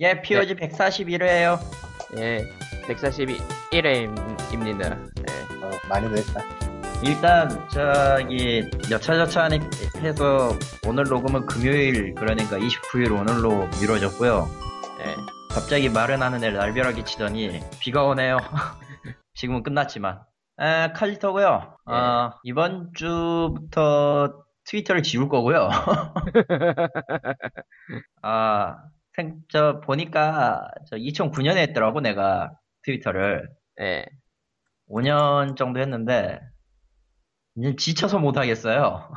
예, POG 141회에요. 예, 141회입니다. 네. 어, 많이 됐다. 일단 저기 여차저차 해서 오늘 녹음은 금요일 그러니까 29일 오늘로 미뤄졌고요. 네. 갑자기 말은 하는데 날벼락이 치더니 비가 오네요. 지금은 끝났지만. 아, 칼리터고요. 예. 어, 이번 주부터 트위터를 지울 거고요. 아, 생, 저 보니까 저 2009년에 했더라고 내가 트위터를. 네. 5년 정도 했는데 이제 지쳐서 못 하겠어요.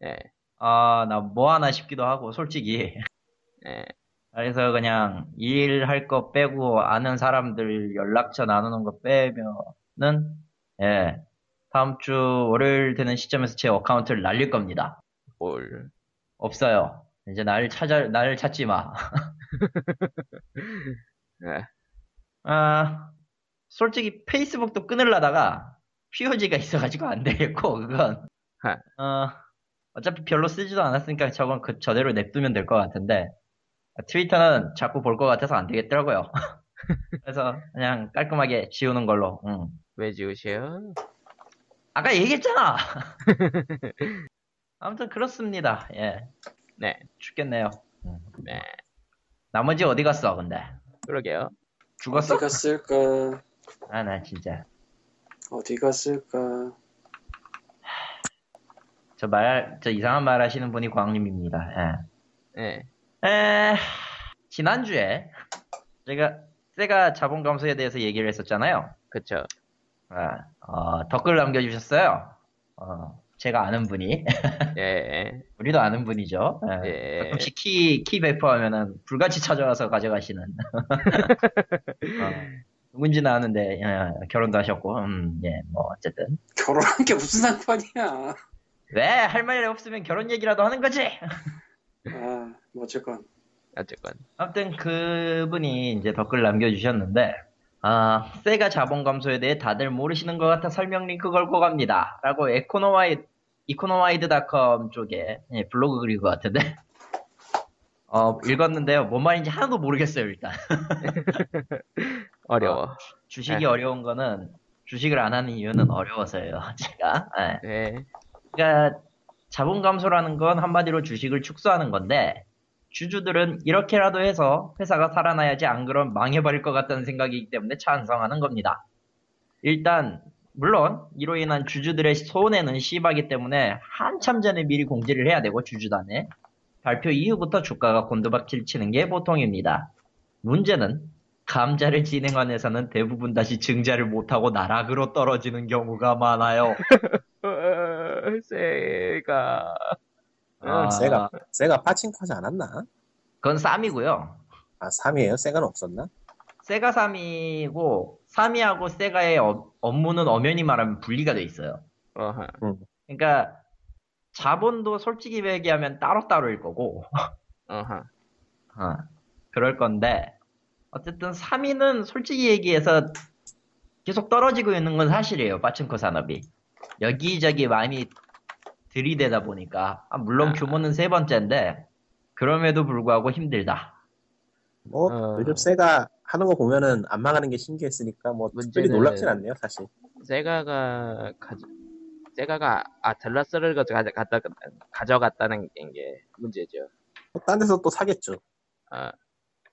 네. 아, 나 뭐 하나 싶기도 하고 솔직히. 네. 그래서 그냥 일할 거 빼고 아는 사람들 연락처 나누는 거 빼면은 예. 다음 주 월요일 되는 시점에서 제 어카운트를 날릴 겁니다. 뭘. 없어요. 이제 날 찾아 날 찾지 마. 네. 아, 솔직히 페이스북도 끊으려다가 POG가 있어가지고 안 되겠고, 그건. 하. 어, 어차피 별로 쓰지도 않았으니까 저건 그 저대로 냅두면 될 것 같은데, 트위터는 자꾸 볼 것 같아서 안 되겠더라고요. 그래서 그냥 깔끔하게 지우는 걸로, 응. 왜 지우셔? 아까 얘기했잖아! 아무튼 그렇습니다, 예. 네. 죽겠네요. 응. 네. 나머지 어디 갔어, 근데? 그러게요. 죽었어? 어디 갔을까? 아, 나 진짜. 어디 갔을까? 저 말, 저 이상한 말 하시는 분이 광님입니다. 네. 예. 에, 지난주에 제가 세가 자본 감소에 대해서 얘기를 했었잖아요. 그쵸. 아, 어, 댓글 남겨주셨어요. 어, 제가 아는 분이. 예. 우리도 아는 분이죠. 예. 예. 가끔씩 키, 키 배포하면은 불같이 찾아와서 가져가시는. 어, 누군지는 아는데, 예, 결혼도 하셨고, 음, 예, 뭐, 어쨌든. 결혼한 게 무슨 상관이야? 왜? 할 말이 없으면 결혼 얘기라도 하는 거지! 아, 뭐 어쨌건. 어쨌건. 아무튼 그분이 이제 댓글 남겨주셨는데, 아, 세가 자본 감소에 대해 다들 모르시는 것 같아 설명 링크 걸고 갑니다. 라고 에코노와이, 이코노와이드닷컴 쪽에 예, 블로그 그린 것 같은데, 어, 읽었는데요. 뭔 말인지 하나도 모르겠어요, 일단. 어려워. 주식이 네. 어려운 거는, 주식을 안 하는 이유는 어려워서예요, 제가. 예. 네. 그러니까 자본 감소라는 건 한마디로 주식을 축소하는 건데 주주들은 이렇게라도 해서 회사가 살아나야지 안 그럼 망해버릴 것 같다는 생각이기 때문에 찬성하는 겁니다. 일단 물론 이로 인한 주주들의 손해는 심하기 때문에 한참 전에 미리 공지를 해야 되고 주주단에 발표 이후부터 주가가 곤두박질 치는 게 보통입니다. 문제는 감자를 진행한 회사는 대부분 다시 증자를 못하고 나락으로 떨어지는 경우가 많아요. 어, 세가. 아, Sega, Sega 하지 않았나? 그건 Sammy고요. 아, Sammy에요? Sega는 없었나? 세가 3이고 3위하고 세가의 업- 업무는 엄연히 말하면 분리가 돼 있어요. 어허. 그러니까 자본도 솔직히 얘기하면 따로따로일 거고 어허. 어, 그럴 건데 어쨌든 3위는 솔직히 얘기해서 계속 떨어지고 있는 건 사실이에요. 빠친코 산업이 여기저기 많이 들이대다 보니까 아, 물론 아. 규모는 세 번째인데 그럼에도 불구하고 힘들다. 뭐, 어. 요즘 세가 하는 거 보면은 안 망하는 게 신기했으니까, 뭐, 특별히 문제는- 놀랍진 않네요, 사실. 세가가 가져, 세가가 아틀라스를 가져, 가져, 가져갔다는 게 문제죠. 뭐딴 데서 또 사겠죠. 아,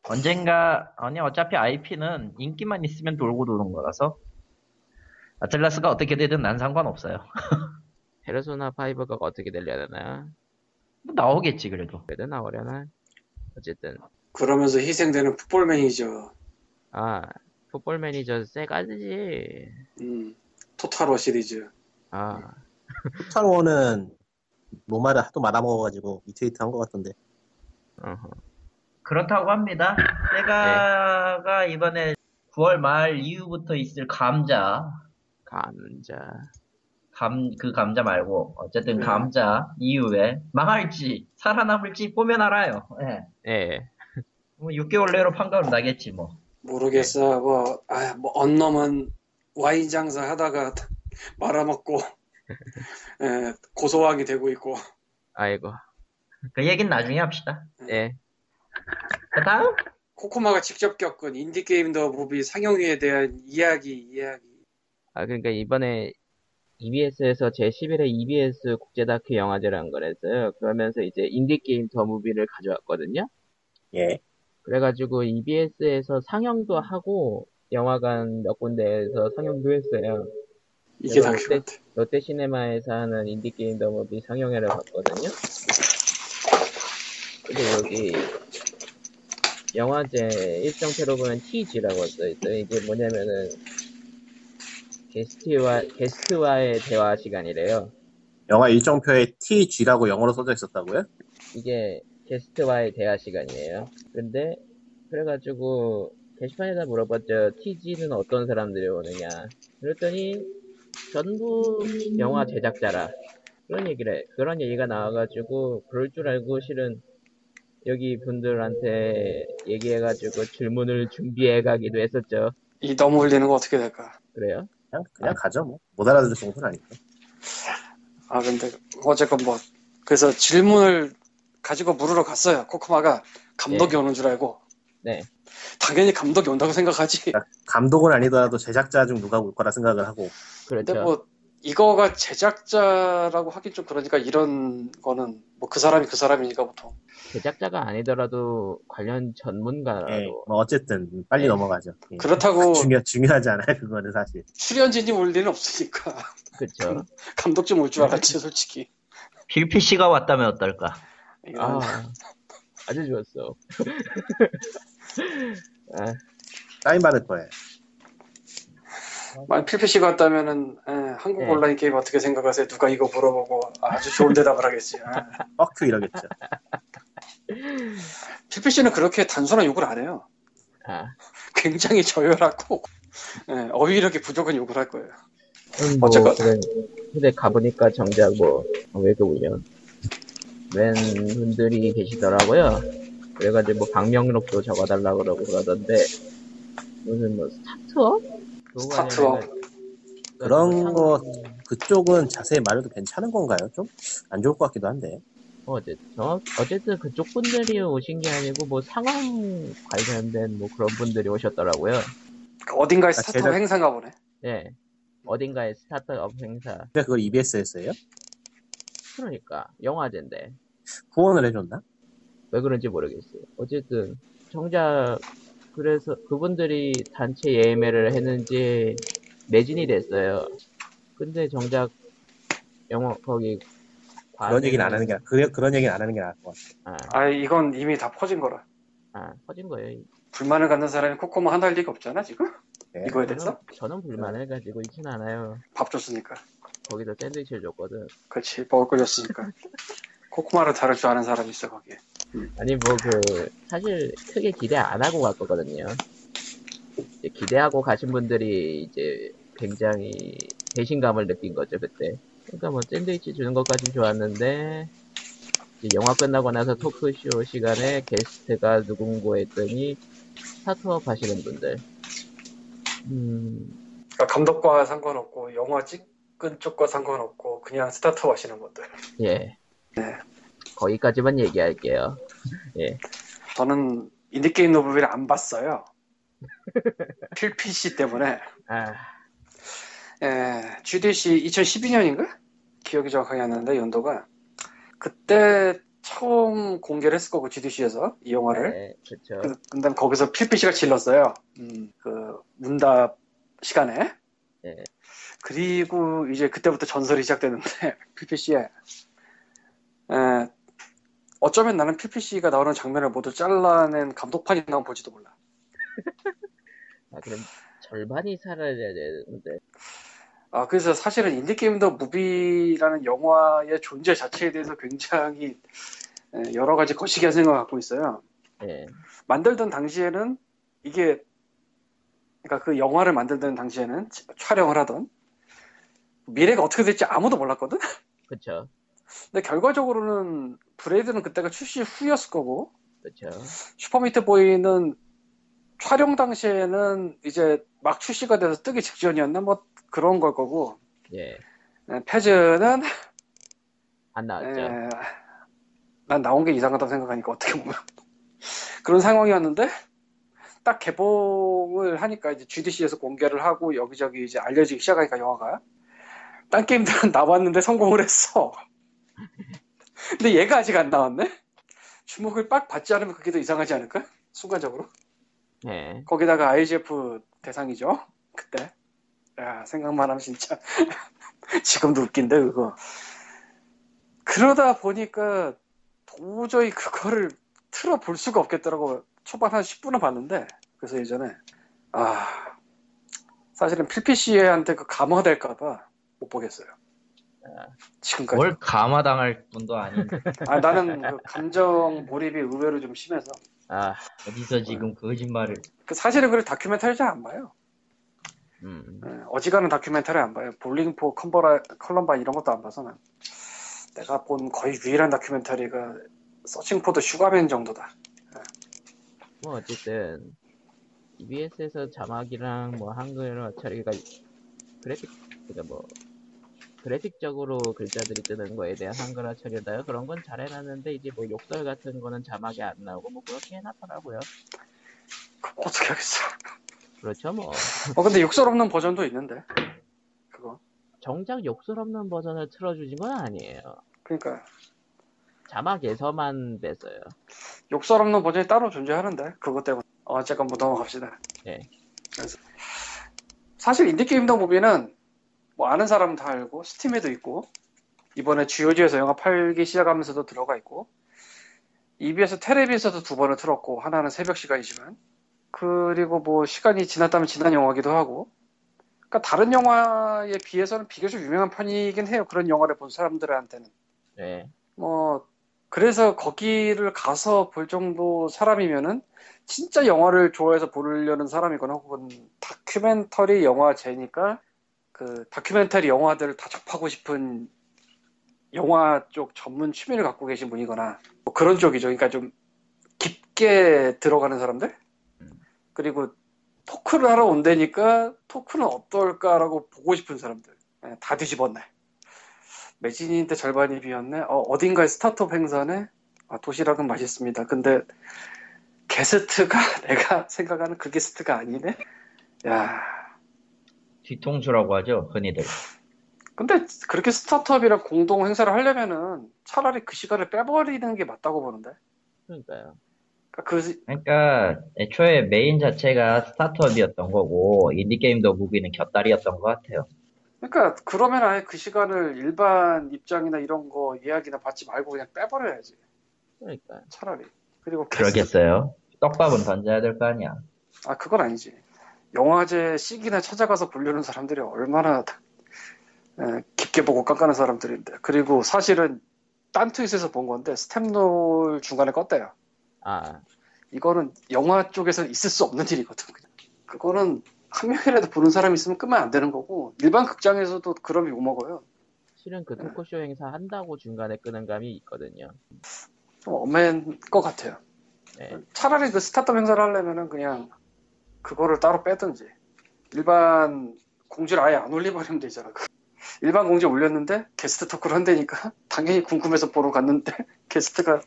언젠가 아니 어차피 IP는 인기만 있으면 돌고 도는 거라서 Atlus가 어떻게 되든 난 상관없어요. 페르소나 5가 어떻게 되려나? 뭐 나오겠지 그래도. 그래도 나오려나? 어쨌든. 그러면서 희생되는 Football Manager. 아, Football Manager Sega지. 음, Total War 시리즈. 아, Total War는 로마를 하도 말아먹어가지고 리트위트 한 것 같던데. 어허. 그렇다고 합니다. Sega가 이번에 9월 말 이후부터 있을 감자 감자. 감 그 감자 말고 어쨌든 네. 감자 이후에 망할지 살아남을지 보면 알아요. 예. 예. 뭐 6개월 내로 판가름 나겠지 뭐. 모르겠어. 뭐, 아, 뭐, 언놈은 와인 장사 하다가 말아먹고, 에, 고소하게 되고 있고. 아이고. 그 얘기는 나중에 합시다. 예. 그 다음 코코마가 직접 겪은 Indie Game The Movie 상영회에 대한 이야기, 이야기. 아, 그러니까 이번에 EBS에서 제11회 EBS 국제 다큐 영화제라는 걸 했어요. 그러면서 이제 Indie Game The Movie를 가져왔거든요. 예. 그래가지고 EBS에서 상영도 하고 영화관 몇 군데에서 상영도 했어요. 이게 내가 document. 롯데 Cinema에서 하는 Indie Game The Movie 상영회를 봤거든요. 근데 여기 영화제 일정표로 보면 TG라고 써있어요. 이게 뭐냐면은 게스트와 게스트와의 대화 시간이래요. 영화 일정표에 TG라고 영어로 써져 있었다고요? 이게 게스트와의 대화 시간이에요. 근데 그래가지고 게시판에다 물어봤죠. TG는 어떤 사람들이 오느냐. 그랬더니 전부 영화 제작자라 그런 얘기를 해. 그런 얘기가 나와가지고 그럴 줄 알고 실은 여기 분들한테 얘기해가지고 질문을 준비해 가기도 했었죠. 이 너무 흘리는 거 어떻게 될까? 그래요? 그냥, 그냥 가죠, 뭐. 못 알아들을 정도는 아니고. 아, 근데 어쨌건 뭐, 그래서 질문을 가지고 물으러 갔어요. 코코마가 감독이 예. 오는 줄 알고. 네. 당연히 감독이 온다고 생각하지. 감독은 아니더라도 제작자 중 누가 올 거라 생각을 하고. 그렇죠. 근데 뭐, 이거가 제작자라고 하긴 좀 그러니까 이런 거는 뭐 그 사람이 그 사람이니까 보통. 제작자가 아니더라도 관련 전문가라도 예, 뭐 어쨌든 빨리 네. 넘어가죠. 예. 그렇다고 중요, 중요하지 않아요, 그거는 사실. 출연진이 올 일은 없으니까. 그렇죠. 감독 좀 올 줄 알았지, 솔직히. 필피 씨가 왔다면 어떨까? 아 아주 좋았어. 아, 사인 받을 거예요. 만약 필피 씨가 왔다면은 에, 한국 네. 온라인 게임 어떻게 생각하세요? 누가 이거 물어보고 아주 좋은 대답을 하겠지. 아. 뻑큐 이러겠죠. 필피 씨는 그렇게 단순한 욕을 안 해요. 아. 굉장히 저열하고 예, 어휘력이 부족한 욕을 할 거예요. 음, 뭐, 어쨌건. 그래, 근데 가보니까 정작 뭐, 외국이요. 웬 분들이 계시더라고요. 그래가지고 뭐, 방명록도 적어달라고 그러고 그러던데, 무슨 뭐, 스타트업? 스타트업. 그런 상- 거, 그쪽은 자세히 말해도 괜찮은 건가요? 좀 안 좋을 것 같기도 한데. 어쨌든, 어, 어쨌든 그쪽 분들이 오신 게 아니고, 뭐, 상황 관련된 뭐 그런 분들이 오셨더라고요. 어딘가에 아, 스타트업 제작- 행사가 보네. 예. 어딘가에 스타트업 행사. 근데 그걸 EBS에서요? 그러니까, 영화제인데. 후원을 해줬나? 왜 그런지 모르겠어요. 어쨌든 정작 그래서 그분들이 단체 예매를 했는지 매진이 됐어요. 근데 정작 영어 거기 그런 얘기는 안 하는 게, 나- 그, 그런 얘기는 안 하는 게 나을 것 같아. 아, 아 이건 이미 다 퍼진 거라. 아, 퍼진 거예요. 불만을 갖는 사람이 코코마 하나 할 리가 없잖아 지금. 네. 이거에 저는, 대해서 저는 불만을 가지고 있진 않아요. 밥 줬으니까. 거기서 샌드위치를 줬거든. 그렇지 먹을 거 줬으니까. 코코마를 다룰 줄 아는 사람이 있어 거기에. 아니 뭐 그 사실 크게 기대 안 하고 갔거든요. 이제 기대하고 가신 분들이 이제 굉장히 배신감을 느낀 거죠 그때. 그러니까 뭐 샌드위치 주는 것까진 좋았는데 이제 영화 끝나고 나서 토크쇼 시간에 게스트가 누군고 했더니 스타트업 하시는 분들. 음, 그러니까 감독과 상관없고 영화 찍은 쪽과 상관없고 그냥 스타트업 하시는 분들. 예. 네. 거기까지만 얘기할게요. 저는 인디게임 노블을 안 봤어요. 필피씨 때문에. 아, 예, GDC 2012년인가? 기억이 정확하게 안 나는데 연도가 그때 처음 공개를 했을 거고 GDC에서 이 영화를 네, 그쵸. 그, 근데 거기서 필피씨가 질렀어요 음, 그 문답 시간에 네. 그리고 이제 그때부터 전설이 시작되는데 필피씨 에 예, 어쩌면 나는 필피씨가 나오는 장면을 모두 잘라낸 감독판이 나오면 볼지도 몰라 아, 그럼 절반이 살아야 되는데. 아, 그래서 사실은 인디게임 더 무비라는 영화의 존재 자체에 대해서 굉장히 에, 여러 가지 거시기한 생각을 갖고 있어요. 예. 만들던 당시에는 이게 그러니까 그 영화를 만들던 당시에는 치- 촬영을 하던 미래가 어떻게 될지 아무도 몰랐거든. 그쵸. 근데 결과적으로는 Braid는 그때가 출시 후였을 거고 그쵸. Super Meat Boy는 촬영 당시에는 이제 막 출시가 돼서 뜨기 직전이었나 뭐 그런 걸 거고 예. 에, Fez는 안 나왔죠. 에, 난 나온 게 이상하다고 생각하니까 어떻게 보면 그런 상황이었는데 딱 개봉을 하니까 이제 GDC에서 공개를 하고 여기저기 이제 알려지기 시작하니까 영화가 딴 게임들은 나왔는데 성공을 했어. 근데 얘가 아직 안 나왔네? 주목을 빡 받지 않으면 그게 더 이상하지 않을까? 순간적으로. 네. 거기다가 IGF 대상이죠. 그때. 야, 생각만 하면 진짜. 지금도 웃긴데, 그거. 그러다 보니까 도저히 그거를 틀어 볼 수가 없겠더라고. 초반 한 10분은 봤는데. 그래서 예전에. 아. 사실은 필피씨한테 그 감화될까봐 못 보겠어요. 지금까지. 뭘 감화당할 뿐도 아닌데 아, 나는 그 감정 몰입이 의외로 좀 심해서. 아, 어디서 지금 거짓말을 그 사실은 그걸 다큐멘터리 잘 안 봐요. 음. 예, 어지간한 다큐멘터리 안 봐요. Bowling for, Colum-, Columbine 이런 것도 안 봐서 난 내가 본 거의 유일한 다큐멘터리가 Searching for Sugar Man 정도다. 뭐 어쨌든 EBS에서 자막이랑 뭐 한글 처리가 그래픽 그러니까 뭐 그래픽적으로 글자들이 뜨는 거에 대한 한글화 처리다 그런 건 잘 해놨는데 이제 뭐 욕설 같은 거는 자막이 안 나오고 뭐 그렇게 해놨더라고요. 그거 어떻게 하겠어. 그렇죠 뭐 어 근데 욕설 없는 버전도 있는데 그거. 정작 욕설 없는 버전을 틀어주신 건 아니에요. 그러니까 자막에서만 뺐어요. 욕설 없는 버전이 따로 존재하는데 그것 때문에 어, 어쨌건 뭐 넘어갑시다. 네. 그래서 사실 인디 게임도 무비는 뭐 아는 사람은 다 알고 스팀에도 있고 이번에 GOG에서 영화 팔기 시작하면서도 들어가 있고 EBS 테레비에서도 두 번을 틀었고 하나는 새벽 시간이지만 그리고 뭐 시간이 지났다면 지난 영화기도 하고 그러니까 다른 영화에 비해서는 비교적 유명한 편이긴 해요 그런 영화를 본 사람들한테는 네. 뭐 그래서 거기를 가서 볼 정도 사람이면은 진짜 영화를 좋아해서 보려는 사람이거나 혹은 다큐멘터리 영화제니까 그 다큐멘터리 영화들을 다 접하고 싶은 영화 쪽 전문 취미를 갖고 계신 분이거나 뭐 그런 쪽이죠. 그러니까 좀 깊게 들어가는 사람들 그리고 토크를 하러 온다니까 토크는 어떨까라고 보고 싶은 사람들 예, 다 뒤집었네. 매진인데 절반이 비었네. 어, 딘가의 스타트업 행사네. 아, 도시락은 맛있습니다. 근데 게스트가 내가 생각하는 그 게스트가 아니네. 야, 뒤통수라고 하죠 흔히들 근데 그렇게 스타트업이랑 공동 행사를 하려면은 차라리 그 시간을 빼버리는 게 맞다고 보는데. 그러니까요. 그러니까 그 그러니까 애초에 메인 자체가 스타트업이었던 거고 Indie Game The Movie는 곁다리였던 것 같아요 그러니까 그러면 아예 그 시간을 일반 입장이나 이런 거 예약이나 받지 말고 그냥 빼버려야지. 그러니까 차라리. 그리고 게스트- 그러겠어요 떡밥은 던져야 될 거 아니야 아, 그건 아니지. 영화제 시기나 찾아가서 보려는 사람들이 얼마나 에, 깊게 보고 깜깜한 사람들인데. 그리고 사실은 딴 트윗에서 본 건데 스탬롤 중간에 껐대요. 아 이거는 영화 쪽에서는 있을 수 없는 일이거든. 그냥. 그거는 한 명이라도 보는 사람이 있으면 끄면 안 되는 거고 일반 극장에서도 그러면 욕먹어요. 실은 그 토크쇼 행사 한다고 중간에 끄는 감이 있거든요. 좀 엄한 것 같아요. 네. 차라리 그 스타트업 행사를 하려면은 그냥 그거를 따로 빼든지 일반 공지를 아예 안 올려버리면 되잖아. 일반 공지 올렸는데 게스트 토크를 한다니까 당연히 궁금해서 보러 갔는데 게스트가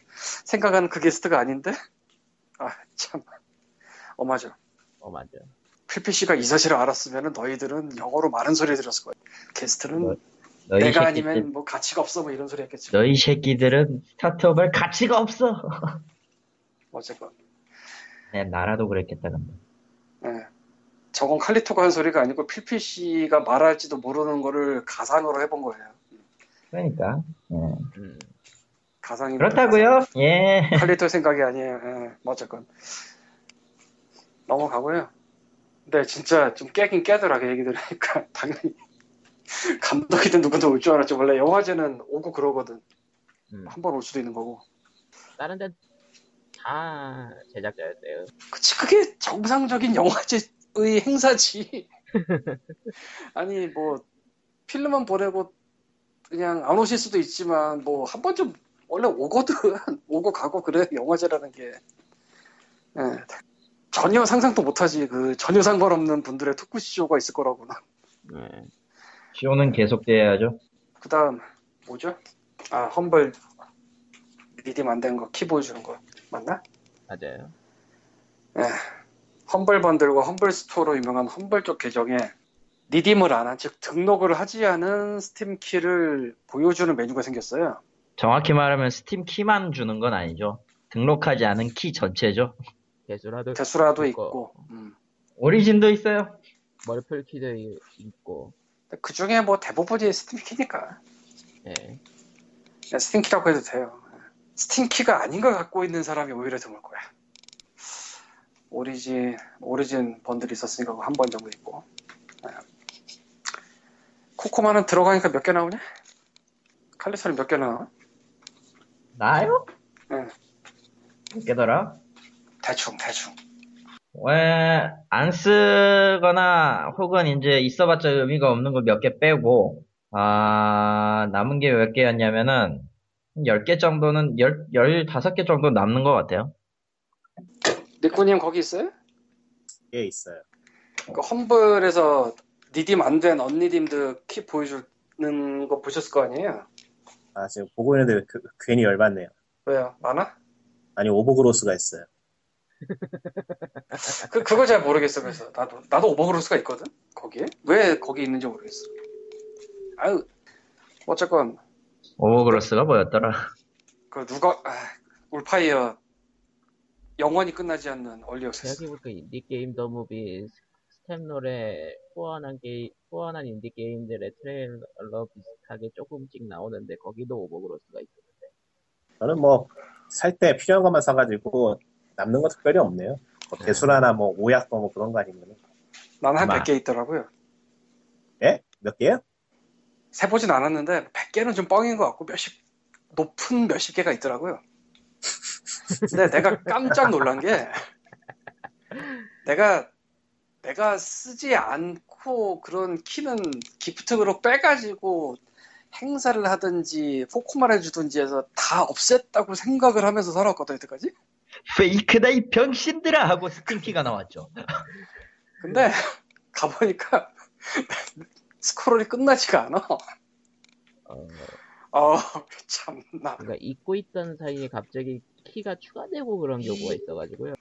생각하는 그 게스트가 아닌데 아 참 어마죠. 어 맞아. 필피씨가 이 사실을 알았으면 너희들은 영어로 많은 소리 들었을 거야. 게스트는 뭐, 너희 내가 새끼들, 아니면 뭐 가치가 없어 뭐 이런 소리 했겠지. 너희 새끼들은 스타트업할 가치가 없어 어쨌건 네, 나라도 그랬겠다 근데 예. 저건 칼리토가 한 소리가 아니고 필피씨가 말할지도 모르는 거를 가상으로 해본 거예요. 그러니까 예. 음. 가상이 그렇다고요 예 칼리토 생각이 아니에요. 예, 뭐 어쨌건 넘어가고요. 근데 진짜 좀 깨긴 깨더라 그 얘기 들으니까 당연히 감독이든 누구든 올 줄 알았지 원래 영화제는 오고 그러거든 음. 한번 올 수도 있는 거고 다른 데 다 제작자였대요. 그치 그게 정상적인 영화제의 행사지 아니 뭐 필름만 보내고 그냥 안 오실 수도 있지만 뭐 한 번쯤 원래 오거든 오고 가고 그래 영화제라는 게 예. 전혀 상상도 못하지 그 전혀 상관없는 분들의 토크쇼가 있을 거라고는 네. 쇼는 계속돼야죠 그 다음 뭐죠? 아 Humble 안된거 키보드 주는 거 맞나? 맞아요. Humble Bundle과 Humble Store로 유명한 Humble 쪽 계정에 redeem을 안 한, 즉 등록을 하지 않은 Steam key를 보여주는 메뉴가 생겼어요. 정확히 말하면 Steam key만 주는 건 아니죠. 등록하지 않은 키 전체죠. Desura도 Desura도 있고, 있고, 음. Origin도 있어요. 머리풀 key도 있고, 그 중에 뭐 대부분이 Steam key니까 예. 그냥 Steam key라고 해도 돼요. Steam key가 아닌 걸 갖고 있는 사람이 오히려 드물 거야. Origin Origin Bundle이 있었으니까 한 번 정도 있고. 네. 코코마는 들어가니까 몇 개 나오냐? 칼리스는 몇 개 나와? 나요? 응. 몇 개더라? 대충 대충. 왜, 안 쓰거나, 혹은 이제 있어봤자 의미가 없는 거몇개 빼고, 아, 남은 게 몇 개였냐면은, 10개 정도는, 10, 15개 정도 남는 것 같아요. 니꾸님 거기 있어요? 예 있어요. 그 Humble에서 redeem 안 된 unredeemed key 보여주는 거 보셨을 거 아니에요? 아 지금 보고 있는데 그- 괜히 열받네요. 왜요? 많아? 아니 Overgrowth가 있어요. 그, 그걸 잘 모르겠어, 그래서. 나도, 나도 Overgrowth가 있거든? 거기에? 왜 거기 있는지 모르겠어. 아유, 어쨌건, Overgrowth가 뭐였더라? 그 누가, 아, Wolfire, 영원히 끝나지 않는 early access. 생각해보니까 Indie Game The Movie, staff roll에 후원한 게임, 후원한 인디 게임들의 트레일러 비슷하게 조금씩 나오는데, 거기도 Overgrowth가 있어요. 저는 뭐 살 때 필요한 것만 사가지고 남는 거 특별히 없네요. 뭐 Desura나 뭐 오약 뭐 그런 거 아니면 나는 한 마. 100개 있더라고요. 예? 몇 개요? 세보진 않았는데, 100개는 좀 뻥인 것 같고, 몇십, 높은 몇십 개가 있더라고요. 근데 내가 깜짝 놀란 게, 내가, 내가 쓰지 않고 그런 키는 기프트로 빼가지고 행사를 하든지 포코만 해주든지 해서 다 없앴다고 생각을 하면서 살아왔거든, 여태까지? 페이크다, 이 병신들아! 하고 스팀키가 나왔죠. 근데, 가보니까, 스크롤이 끝나지가 않아. 어, 어, 참나. 그러니까 잊고 있던 사이에 갑자기 키가 추가되고 그런 경우가 있어가지고요.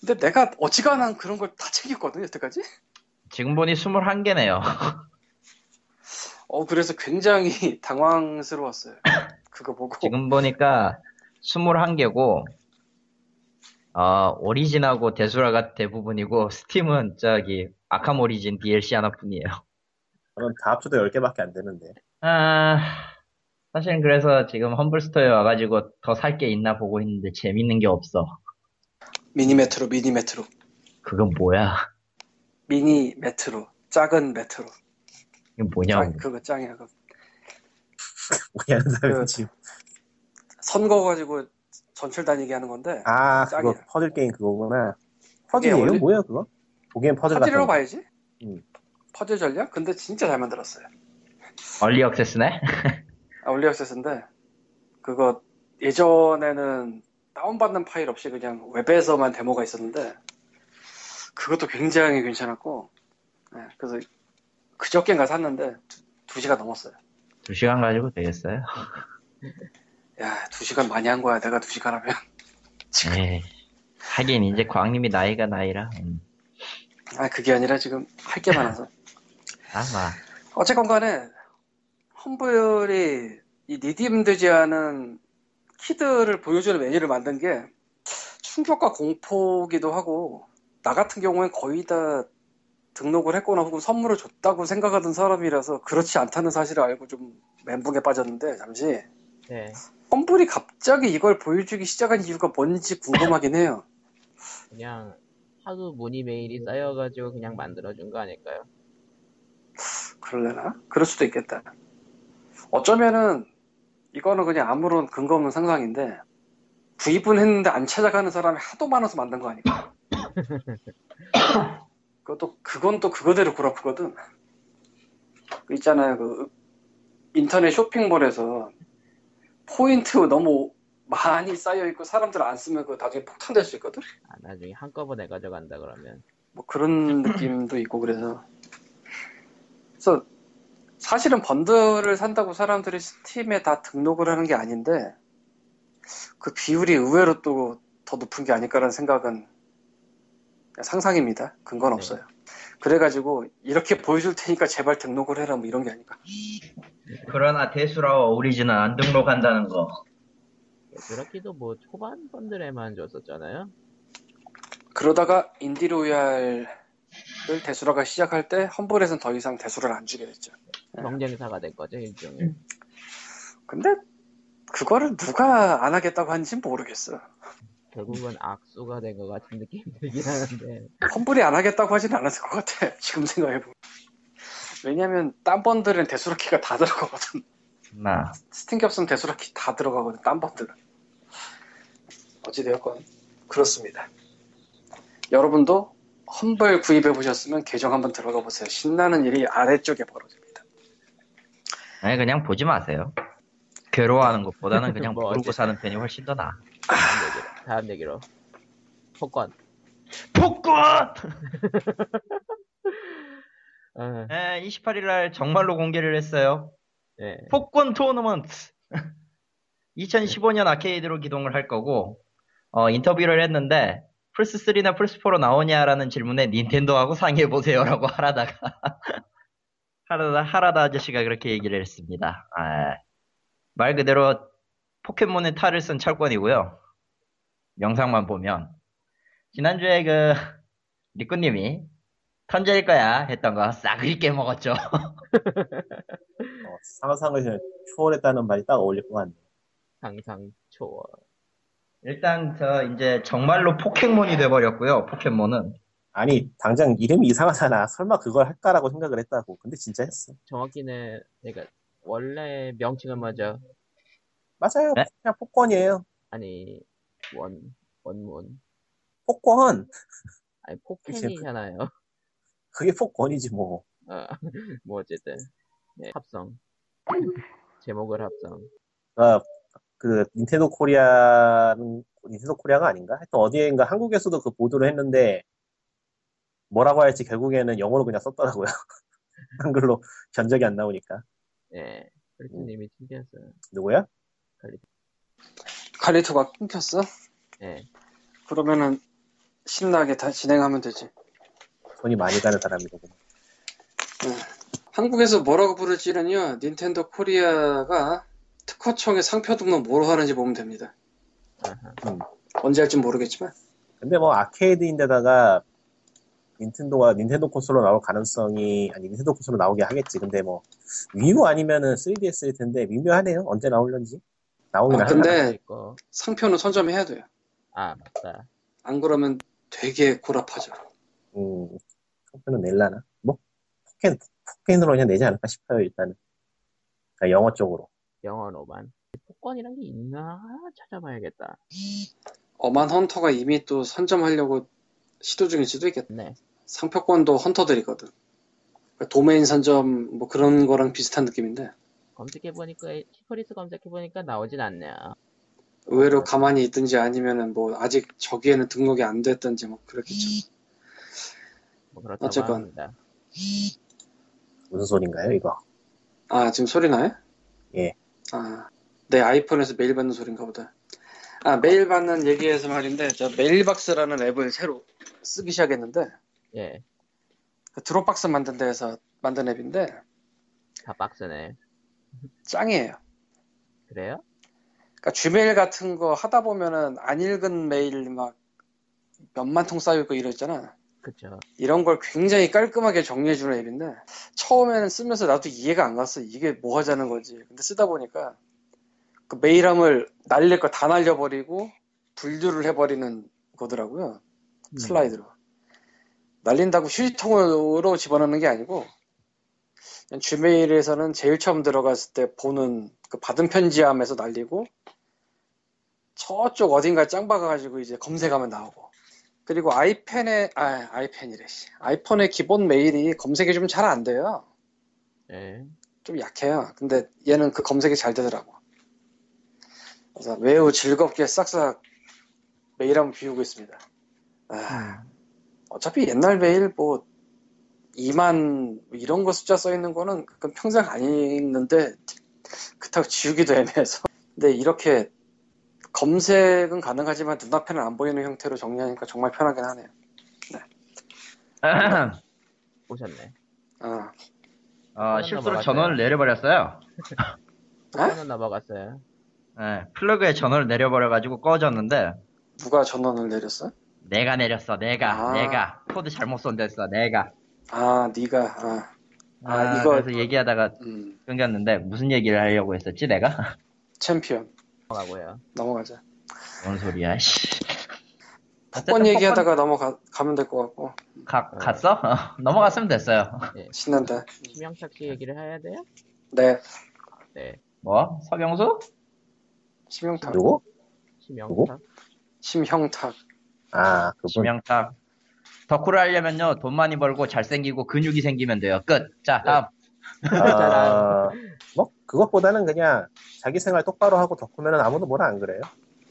근데 내가 어지간한 그런 걸 다 챙겼거든, 여태까지? 지금 보니 21개네요. 어, 그래서 굉장히 당황스러웠어요. 그거 보고. 지금 보니까 21개고, 어, 오리진하고 대수라가 대부분이고, 스팀은 저기, 아캄 오리진 DLC 하나뿐이에요. 저는 다 합쳐도 10개밖에 안 되는데. 아, 사실은 그래서 지금 험블스토어에 와가지고 더 살 게 있나 보고 있는데 재밌는 게 없어. 미니 메트로, 미니 메트로. 그건 뭐야? 미니 메트로. 작은 메트로. 이게 뭐냐고. 짱, 그거 짱이야. 그 오해하는 사람이 그- 지금. 선거 가지고 전철 다니게 하는 건데. 아 그거 짱이야. 퍼즐 게임 그거구나. 퍼즐이에요? 원래- 뭐야 그거? 보기엔 퍼즐 같은 퍼즐이라고 거. 봐야지. 음. 퍼즐 전략? 근데 진짜 잘 만들었어요. 얼리 액세스네? 아, 올리액세스인데 그거 예전에는 다운받는 파일 없이 그냥 웹에서만 데모가 있었는데 그것도 굉장히 괜찮았고 네, 그래서 그저께인가 샀는데 두, 두 시간 넘었어요. 두 시간 가지고 되겠어요? 야, 두 시간 많이 한 거야. 내가 두 시간 하면. 지금. 에이, 하긴 이제 광님이 나이가 나이라. 음. 아, 그게 아니라 지금 할 게 많아서. 아마. 어쨌건 간에 험블이 이 않은 키들을 보여주는 메뉴를 만든 게 충격과 공포기도 하고 나 같은 경우엔 거의 다 등록을 했거나 혹은 선물을 줬다고 생각하던 사람이라서 그렇지 않다는 사실을 알고 좀 멘붕에 빠졌는데 잠시 네. 험블이 갑자기 이걸 보여주기 시작한 이유가 뭔지 궁금하긴 해요. 그냥 하도 문의 메일이 쌓여가지고 그냥 만들어준 거 아닐까요? 그럴래나? 그럴 수도 있겠다. 어쩌면은 이거는 그냥 아무런 근거 없는 상상인데 구입은 했는데 안 찾아가는 사람이 하도 많아서 만든 거 아닐까? 그것도 그건 또 그거대로 구라프거든. 그 있잖아요, 그 인터넷 쇼핑몰에서 포인트 너무 많이 쌓여 있고 사람들 안 쓰면 그 나중에 폭탄될 수 있거든. 아, 나중에 한꺼번에 가져간다 그러면 뭐 그런 느낌도 있고 그래서 그래서 사실은 번들을 산다고 사람들이 스팀에 다 등록을 하는 게 아닌데 그 비율이 의외로 또 더 높은 게 아닐까라는 생각은 상상입니다. 근거는 네. 없어요. 그래가지고 이렇게 보여줄 테니까 제발 등록을 해라 뭐 이런 게 아닌가. 그러나 대수라와 오리지는 안 등록한다는 거. 그렇기도 뭐 초반 번들에만 줬었잖아요. 그러다가 인디로얄 을 대수라가 시작할 때 험블에선 더 이상 대수를 안 주게 됐죠. 경쟁사가 된 거죠 일종의. 근데 그거를 누가 안 하겠다고 하는지 모르겠어. 결국은 악수가 된 것 같은 느낌이 들긴 하는데. 험블이 안 하겠다고 하진 않았을 것 같아. 지금 생각해보면. 왜냐면 딴 번들은 대수라키가 다 들어가거든. 나 스팀 겹슨 대수라키 다 들어가거든. 딴 번들은. 어찌되었건 그렇습니다. 여러분도 험블 구입해 보셨으면 계정 한번 들어가 보세요. 신나는 일이 아래쪽에 벌어집니다. 아니 그냥 보지 마세요. 괴로워하는 것보다는 그냥 뭐 모르고 어쨌든. 사는 편이 훨씬 더 나아. 다음 얘기로. 다음 얘기로. 폭권. 폭권! 아, 네, 28일 날 정말로 공개를 했어요. 예. 폭권 토너먼트. 2015년 아케이드로 기동을 할 거고, 어, 인터뷰를 했는데, 플스3나 플스4로 나오냐라는 질문에 닌텐도하고 상의해보세요라고 하라다가, 하라다, 하라다 아저씨가 그렇게 얘기를 했습니다. 아, 말 그대로 포켓몬의 탈을 쓴 철권이고요. 영상만 보면. 지난주에 그, 리꾸님이, 턴제일 거야 했던 거 싸그리 깨먹었죠. 어, 상상을 초월했다는 말이 딱 어울릴 것 같네. 상상 초월. 일단 저 이제 정말로 포켓몬이 돼버렸고요. 포켓몬은 아니, 당장 이름이 이상하잖아. 설마 그걸 할까라고 생각을 했다고. 근데 진짜 했어. 정확히는 그러니까 원래 명칭은 뭐죠? 맞아요. 네? 그냥 폭권이에요. 아니 원 원문. 폭권. 아니 포켓이잖아요. 그게 폭권이지 뭐. 어, 뭐 어쨌든 네, 합성. 제목을 합성. 어, 그 닌텐도 코리아 닌텐도 코리아가 아닌가? 하여튼 어디엔가 한국에서도 그 보도를 했는데 뭐라고 할지 결국에는 영어로 그냥 썼더라고요. 한글로 견적이 안 나오니까. 예. 그리스님이 챙겼어요. 누구야? 칼리토가 끊겼어? 예. 그러면은 신나게 다 진행하면 되지. 돈이 많이 가는 사람이거든. 한국에서 뭐라고 부를지는요, 닌텐도 코리아가 특허청에 상표 등록 뭐로 하는지 보면 됩니다. 아하. 언제 할지 모르겠지만. 근데 뭐 아케이드인데다가 닌텐도가 닌텐도 콘솔로 나올 가능성이 아니 닌텐도 콘솔로 나오게 하겠지. 근데 뭐 위유 아니면은 3DS일 텐데 미묘하네요. 언제 나올런지. 나오긴 아. 근데- 있고. 상표는 선점해야 돼요. 아 맞다. 안 그러면 되게 고랍하죠. 음, 상표는 낼라나? 뭐 포켓 포켓으로 그냥 내지 않을까 싶어요 일단은. 그러니까 영어 쪽으로. 영어로만. 폭권이란 게 있나 찾아봐야겠다. 어만 헌터가 이미 또 선점하려고 시도 중일 수도 있겠다. 네. 상표권도 헌터들이거든. 그러니까 도메인 선점 뭐 그런 거랑 비슷한 느낌인데 검색해보니까 키프리스 검색해보니까 나오진 않네요. 의외로 가만히 있든지 아니면은 뭐 아직 저기에는 등록이 안 됐든지 뭐 그렇겠죠. 뭐 그렇다고 어쨌건. 합니다. 무슨 소린가요 이거? 아 지금 소리 나요? 예. 아, 내 아이폰에서 메일 받는 소린가 보다. 아 메일 받는 얘기해서 말인데 저 메일박스라는 앱을 새로 쓰기 시작했는데 예. 그 드롭박스 만든 데에서 만든 앱인데 다 박스네. 짱이에요. 그래요? 그러니까 주메일 같은 거 하다 보면은 안 읽은 메일 막 몇만 통 쌓여있고 이랬잖아. 그쵸. 이런 걸 굉장히 깔끔하게 정리해주는 앱인데 처음에는 쓰면서 나도 이해가 안 갔어. 이게 뭐 하자는 건지. 근데 쓰다 보니까 그 메일함을 날릴 거 다 날려버리고 분류를 해버리는 거더라고요. 음. 슬라이드로. 날린다고 휴지통으로 집어넣는 게 아니고 그냥 주메일에서는 제일 처음 들어갔을 때 보는 그 받은 편지함에서 날리고 저쪽 어딘가에 짱 박아가지고 이제 검색하면 나오고 그리고 아이펜에 아 아이펜이래 씨. 아이폰의 기본 메일이 검색이 좀 잘 안 돼요 예. 좀 약해요 근데 얘는 그 검색이 잘 되더라고 그래서 매우 즐겁게 싹싹 메일함을 비우고 있습니다 아, 음. 어차피 옛날 메일 뭐 2만 뭐 이런 거 숫자 써 있는 거는 그건 평생 안 읽는데 그렇다고 지우기도 애매해서 근데 이렇게 검색은 가능하지만 눈앞에는 안 보이는 형태로 정리하니까 정말 편하긴 하네요 오셨네. 어. 어, 실수로. 전원을 내려버렸어요. 하나 넘어갔어요. 예, 플러그에 전원을 내려버려가지고 꺼졌는데 누가 전원을 내렸어? 내가 내렸어. 내가 아. 내가 코드 잘못 손댔어. 내가. 아, 네가. 아, 아, 아, 이거- 그래서 얘기하다가 음, 끊겼는데 무슨 얘기를 하려고 했었지 내가? 챔피언. 넘어가고요. 넘어가자. 뭔 소리야? 씨. 어쨌든 얘기하다가 넘어가면 될 것 같고. 가, 갔어? 어, 넘어갔으면 됐어요. 신난다. 심영탁 씨 얘기를 해야 돼요? 네. 네. 뭐? 서경수? 심영탁. 누구? 심영탁. 심형탁. 아, 그분. 지명탁. 덕후를 하려면요 돈 많이 벌고 잘생기고 근육이 생기면 돼요. 끝. 자 다음. 아, 뭐, 그것보다는 그냥 자기 생활 똑바로 하고 덕후면은 아무도 뭐라 안 그래요.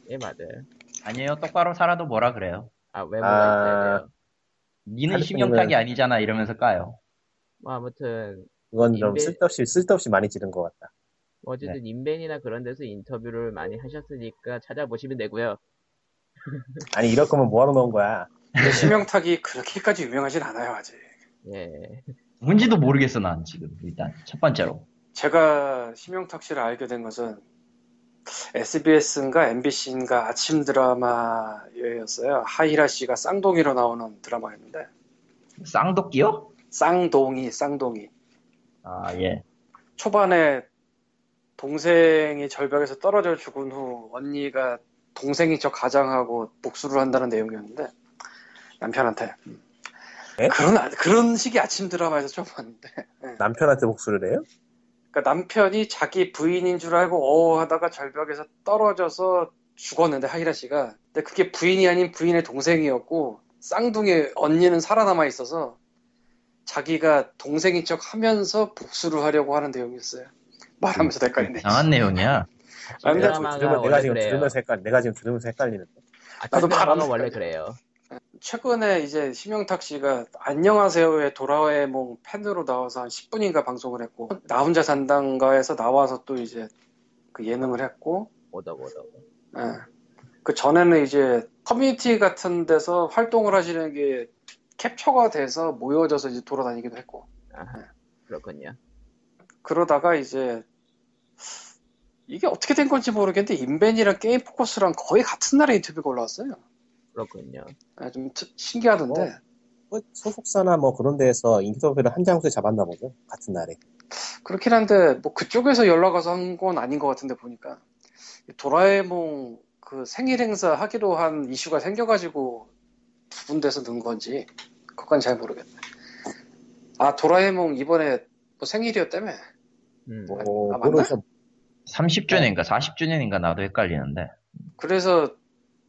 예, 맞아요. 아니에요. 똑바로 살아도 뭐라 그래요. 아, 외모가 아. 있어야 돼요. 니는 종일은- 아니잖아 이러면서 까요. 뭐, 아무튼, 그건 좀 인베- 쓸데없이, 쓸데없이 많이 지른 것 같다. 뭐 어쨌든 인벤이나 그런 데서 인터뷰를 많이 하셨으니까 찾아보시면 되고요. 아니, 이럴 거면 뭐하러 넣은 거야. 심형탁이 그렇게까지 유명하진 않아요, 아직. 예. 뭔지도 모르겠어 난 지금 일단 첫 번째로. 제가 심영탁 씨를 알게 된 것은 SBS인가 MBC인가 아침 드라마였어요. 하이라 씨가 쌍둥이로 나오는 드라마였는데 쌍도끼요? 쌍동이 쌍동이 아 예. 초반에 동생이 절벽에서 떨어져 죽은 후 언니가 동생인 척 가장하고 복수를 한다는 내용이었는데 남편한테 에? 그런 아- 그런 식의 아침 드라마에서 좀 봤는데 남편한테 복수를 해요? 그러니까 남편이 자기 부인인 줄 알고 어 하다가 절벽에서 떨어져서 죽었는데 하이라 씨가 근데 그게 부인이 아닌 부인의 동생이었고 쌍둥이 언니는 살아남아 있어서 자기가 동생인 척 하면서 복수를 하려고 하는 내용이었어요. 말하면서 헷갈리네. 이상한 내용이야. 아, 들으면 내가 지금. 들으면서 헷갈, 내가 지금 들으면서 헷갈리는데. 아침 나도 드라마가 바람을 원래. 그래요. 최근에 이제 심영탁 씨가 안녕하세요의 도라에몽 팬으로 나와서 한 10분인가 방송을 했고 나 혼자 산단가에서 나와서 또 이제 그 예능을 했고 오덕 오덕. 예. 그 전에는 이제 커뮤니티 같은 데서 활동을 하시는 게 캡처가 돼서 모여져서 이제 돌아다니기도 했고 아하, 그렇군요. 그러다가 이제 이게 어떻게 된 건지 모르겠는데 인벤이랑 게임 포커스랑 거의 같은 날에 인터뷰가 올라왔어요. 그렇군요. 예, 좀 트- 신기하던데 뭐 소속사나 뭐 그런 데에서 인터뷰를 한 장소에 잡았나 보죠. 같은 날에. 그렇긴 한데 뭐 그쪽에서 연락 와서 한 건 아닌 것 같은데 보니까 도라에몽 그 생일 행사 하기로 한 이슈가 생겨가지고 두 군데서 넣은 건지 그건 잘 모르겠네. 아 도라에몽 이번에 뭐 생일이었다며? 음. 뭐, 아, 맞나? 모르죠. 30주년인가 40주년인가 나도 헷갈리는데. 그래서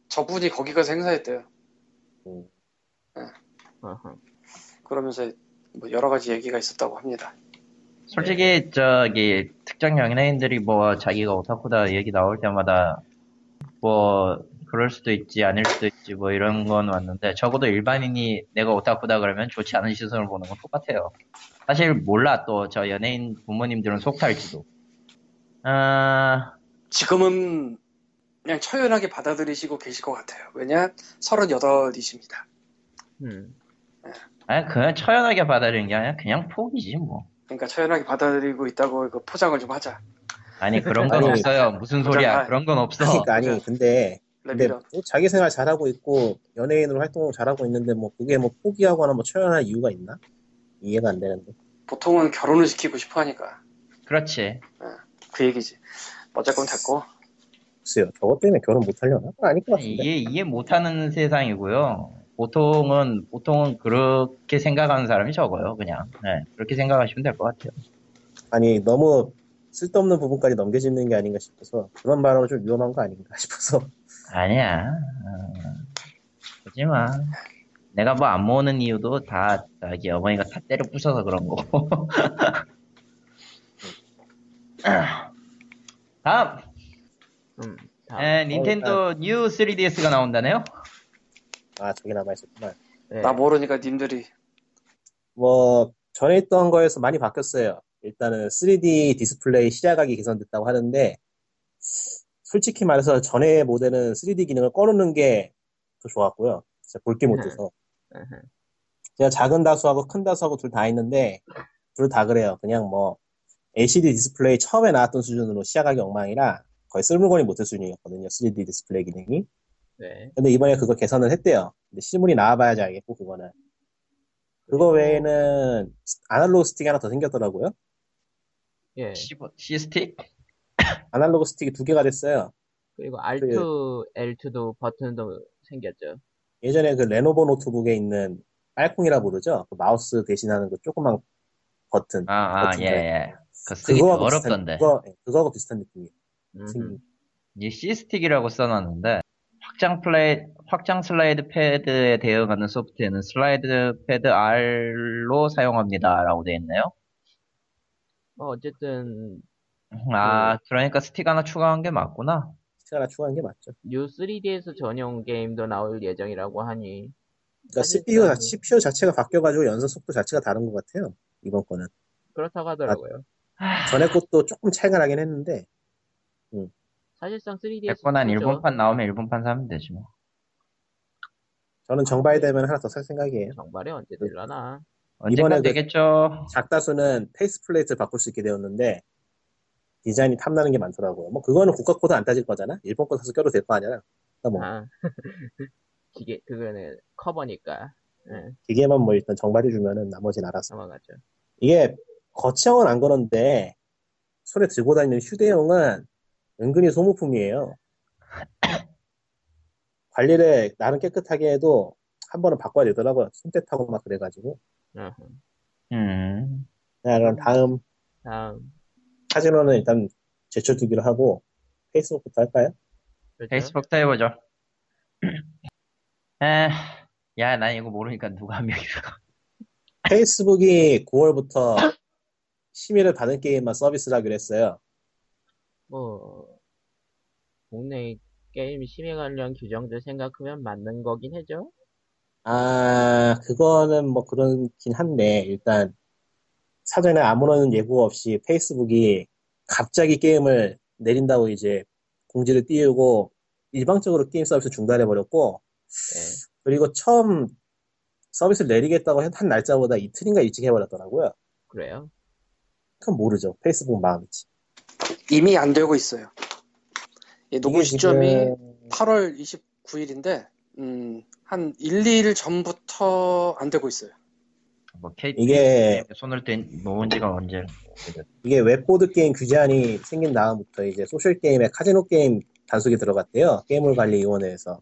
저분이 거기 가서 행사했대요. 음. 그러면서 뭐 여러 가지 얘기가 있었다고 합니다. 솔직히 저기 특정 연예인들이 뭐 자기가 오타쿠다 얘기 나올 때마다 뭐 그럴 수도 있지 아닐 수도 있지 뭐 이런 건 왔는데 적어도 일반인이 내가 오타쿠다 그러면 좋지 않은 시선을 보는 건 똑같아요. 사실 몰라 또 저 연예인 부모님들은 속탈지도. 아 지금은 그냥 처연하게 받아들이시고 계실 것 같아요. 왜냐? 38이십니다. 음. 아니 그냥 처연하게 받아들이는 게 아니라 그냥 포기지 뭐. 그러니까 처연하게 받아들이고 있다고 그 포장을 좀 하자. 아니 그런 건 아니, 없어요. 무슨 소리야? 포장- 그런 건 없어. 그러니까 아니. 근데 근데 레미런. 뭐 자기 생활 잘하고 있고 연예인으로 활동을 잘하고 있는데 뭐 그게 뭐 포기하거나 뭐 처연할 이유가 있나? 이해가 안 되는데. 보통은 결혼을 시키고 싶어 하니까. 그렇지. 그 얘기지. 어쨌건 됐고. 글쎄요. 저것 때문에 결혼 못 하려나? 아닐 것 같은데. 이해 이해 못하는 세상이고요. 보통은 보통은 그렇게 생각하는 사람이 적어요. 그냥 네, 그렇게 생각하시면 될 것 같아요. 아니 너무 쓸데없는 부분까지 넘겨짚는 게 아닌가 싶어서 그런 발언은 좀 위험한 거 아닌가 싶어서 아니야. 마. 내가 뭐 안 모으는 이유도 다 자기 어머니가 다 때려 부셔서 그런 거고. 다음 음. 다음. 에, 닌텐도 뉴 3DS가 나온다네요. 아 저기 남아 있었구나. 네. 나 모르니까 님들이. 뭐 전에 있던 거에서 많이 바뀌었어요. 일단은 3D 디스플레이 시야각이 개선됐다고 하는데 솔직히 말해서 전에 모델은 3D 기능을 꺼놓는 게 더 좋았고요. 진짜 볼 게 못 돼서. 으흠. 제가 작은 다수하고 큰 다수하고 둘 다 있는데 둘 다 그래요. 그냥 뭐 LCD 디스플레이 처음에 나왔던 수준으로 시야각이 엉망이라 거의 쓸물건이 못할 수준이었거든요. 3D 디스플레이 기능이. 네. 근데 이번에 그거 개선을 했대요. 근데 실물이 나와봐야지 알겠고 그거는. 그거 외에는 아날로그 스틱이 하나 더 생겼더라고요. 예. 시버- C스틱? 아날로그 스틱이 두 개가 됐어요. 그리고 R2, L2도 버튼도 생겼죠. 예전에 그 레노버 노트북에 있는 빨콩이라 부르죠. 그 마우스 대신하는 그 조그만 버튼. 아, 아, 버튼 예. 예. 그 쓰기 어렵던데. 그거, 예, 그거하고 비슷한 느낌이에요. 음. 생긴. 이 C스틱이라고 써놨는데, 확장 플레이, 확장 슬라이드 패드에 대응하는 소프트웨어는 슬라이드 패드 R로 사용합니다. 라고 되어 있네요. 뭐 어쨌든 아, 그러니까 스틱 하나 추가한 게 맞구나. 스틱 하나 추가한 게 맞죠. 뉴 3DS 전용 게임도 나올 예정이라고 하니 그러니까 CPU, 자- CPU 자체가 바뀌어가지고 연산 속도 자체가 다른 것 같아요. 이번 거는. 그렇다고 하더라고요. 전에 것도 조금 차이가 나긴 했는데, 사실상 3DS 됐고 난 일본판 나오면 일본판 사면 되지 뭐. 저는 정발되면 하나 더 살 생각이에요. 정발에 언제 될라나? 언젠가 이번에 그- 되겠죠. 작다수는 face plate를 바꿀 수 있게 되었는데, 디자인이 탐나는 게 많더라고요. 뭐, 그거는 국가 코드 안 따질 거잖아? 일본 거 사서 껴도 될 거 아니야? 뭐, 아, 기계 그거는 커버니까 예, 기계만 뭐 일단 정발해 주면은 나머지는 알아서. 넘어가죠. 이게 거치형은 안 그런데 손에 들고 다니는 휴대용은 은근히 소모품이에요. 관리를 나름 깨끗하게 해도 한 번은 바꿔야 되더라고요. 손때 타고 막 그래가지고. 음. 자, 그럼 다음 다음 카지노는 일단 제쳐두기로 하고 페이스북부터 할까요? 그렇죠? 페이스북도 해보죠. 에, 야, 난 이거 모르니까 누가 한 명이서. 페이스북이 9월부터 심의를 받은 게임만 서비스를 하기로 했어요. 뭐 국내 게임 심의 관련 규정들 생각하면 맞는 거긴 해죠. 아, 그거는 뭐 그렇긴 한데, 일단, 사전에 아무런 예고 없이 페이스북이 갑자기 게임을 내린다고 이제 공지를 띄우고, 일방적으로 게임 서비스 중단해버렸고, 예. 그리고 처음 서비스를 내리겠다고 한 날짜보다 이틀인가 일찍 해버렸더라고요. 그래요. 그건 모르죠. 페이스북 마음이지. 이미 안 되고 있어요. 이 녹음 시점이 지금 8월 29일인데 음, 한 1, 2일 전부터 안 되고 있어요. 뭐, KT 이게- 손을 댄, 놓은 지가 언제. 이게 웹보드 게임 규제안이 생긴 다음부터 이제 소셜 게임에 카지노 게임 단속이 들어갔대요. 게임물 관리 위원회에서.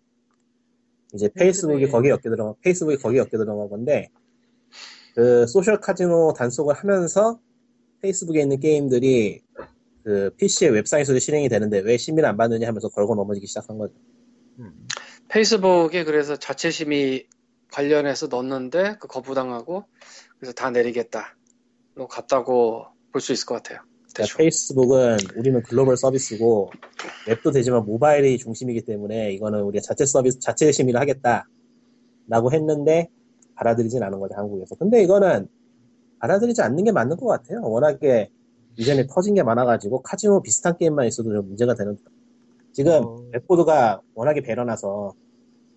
이제 페이스북이 페이스북에- 거기에 엮여 들어가, 페이스북이 거기에 엮여 들어간 건데, 그 소셜 카지노 단속을 하면서 페이스북에 있는 게임들이 그 PC의 웹사이트로 실행이 되는데 왜 심의를 안 받느냐 하면서 걸고 넘어지기 시작한 거죠. 음. 페이스북에 그래서 자체 심의 관련해서 넣었는데 그 거부당하고 그래서 다 내리겠다. 뭐 같다고 볼 수 있을 것 같아요. 그러니까. 페이스북은 우리는 글로벌 서비스고 웹도 되지만 모바일이 중심이기 때문에 이거는 우리가 자체 서비스, 자체 심의를 하겠다. 라고 했는데 받아들이진 않은 거죠, 한국에서. 근데 이거는 받아들이지 않는 게 맞는 것 같아요. 워낙에 이전에 터진 게 많아가지고 카지노 비슷한 게임만 있어도 좀 문제가 되는. 지금 어. 웹보드가 워낙에 배려놔서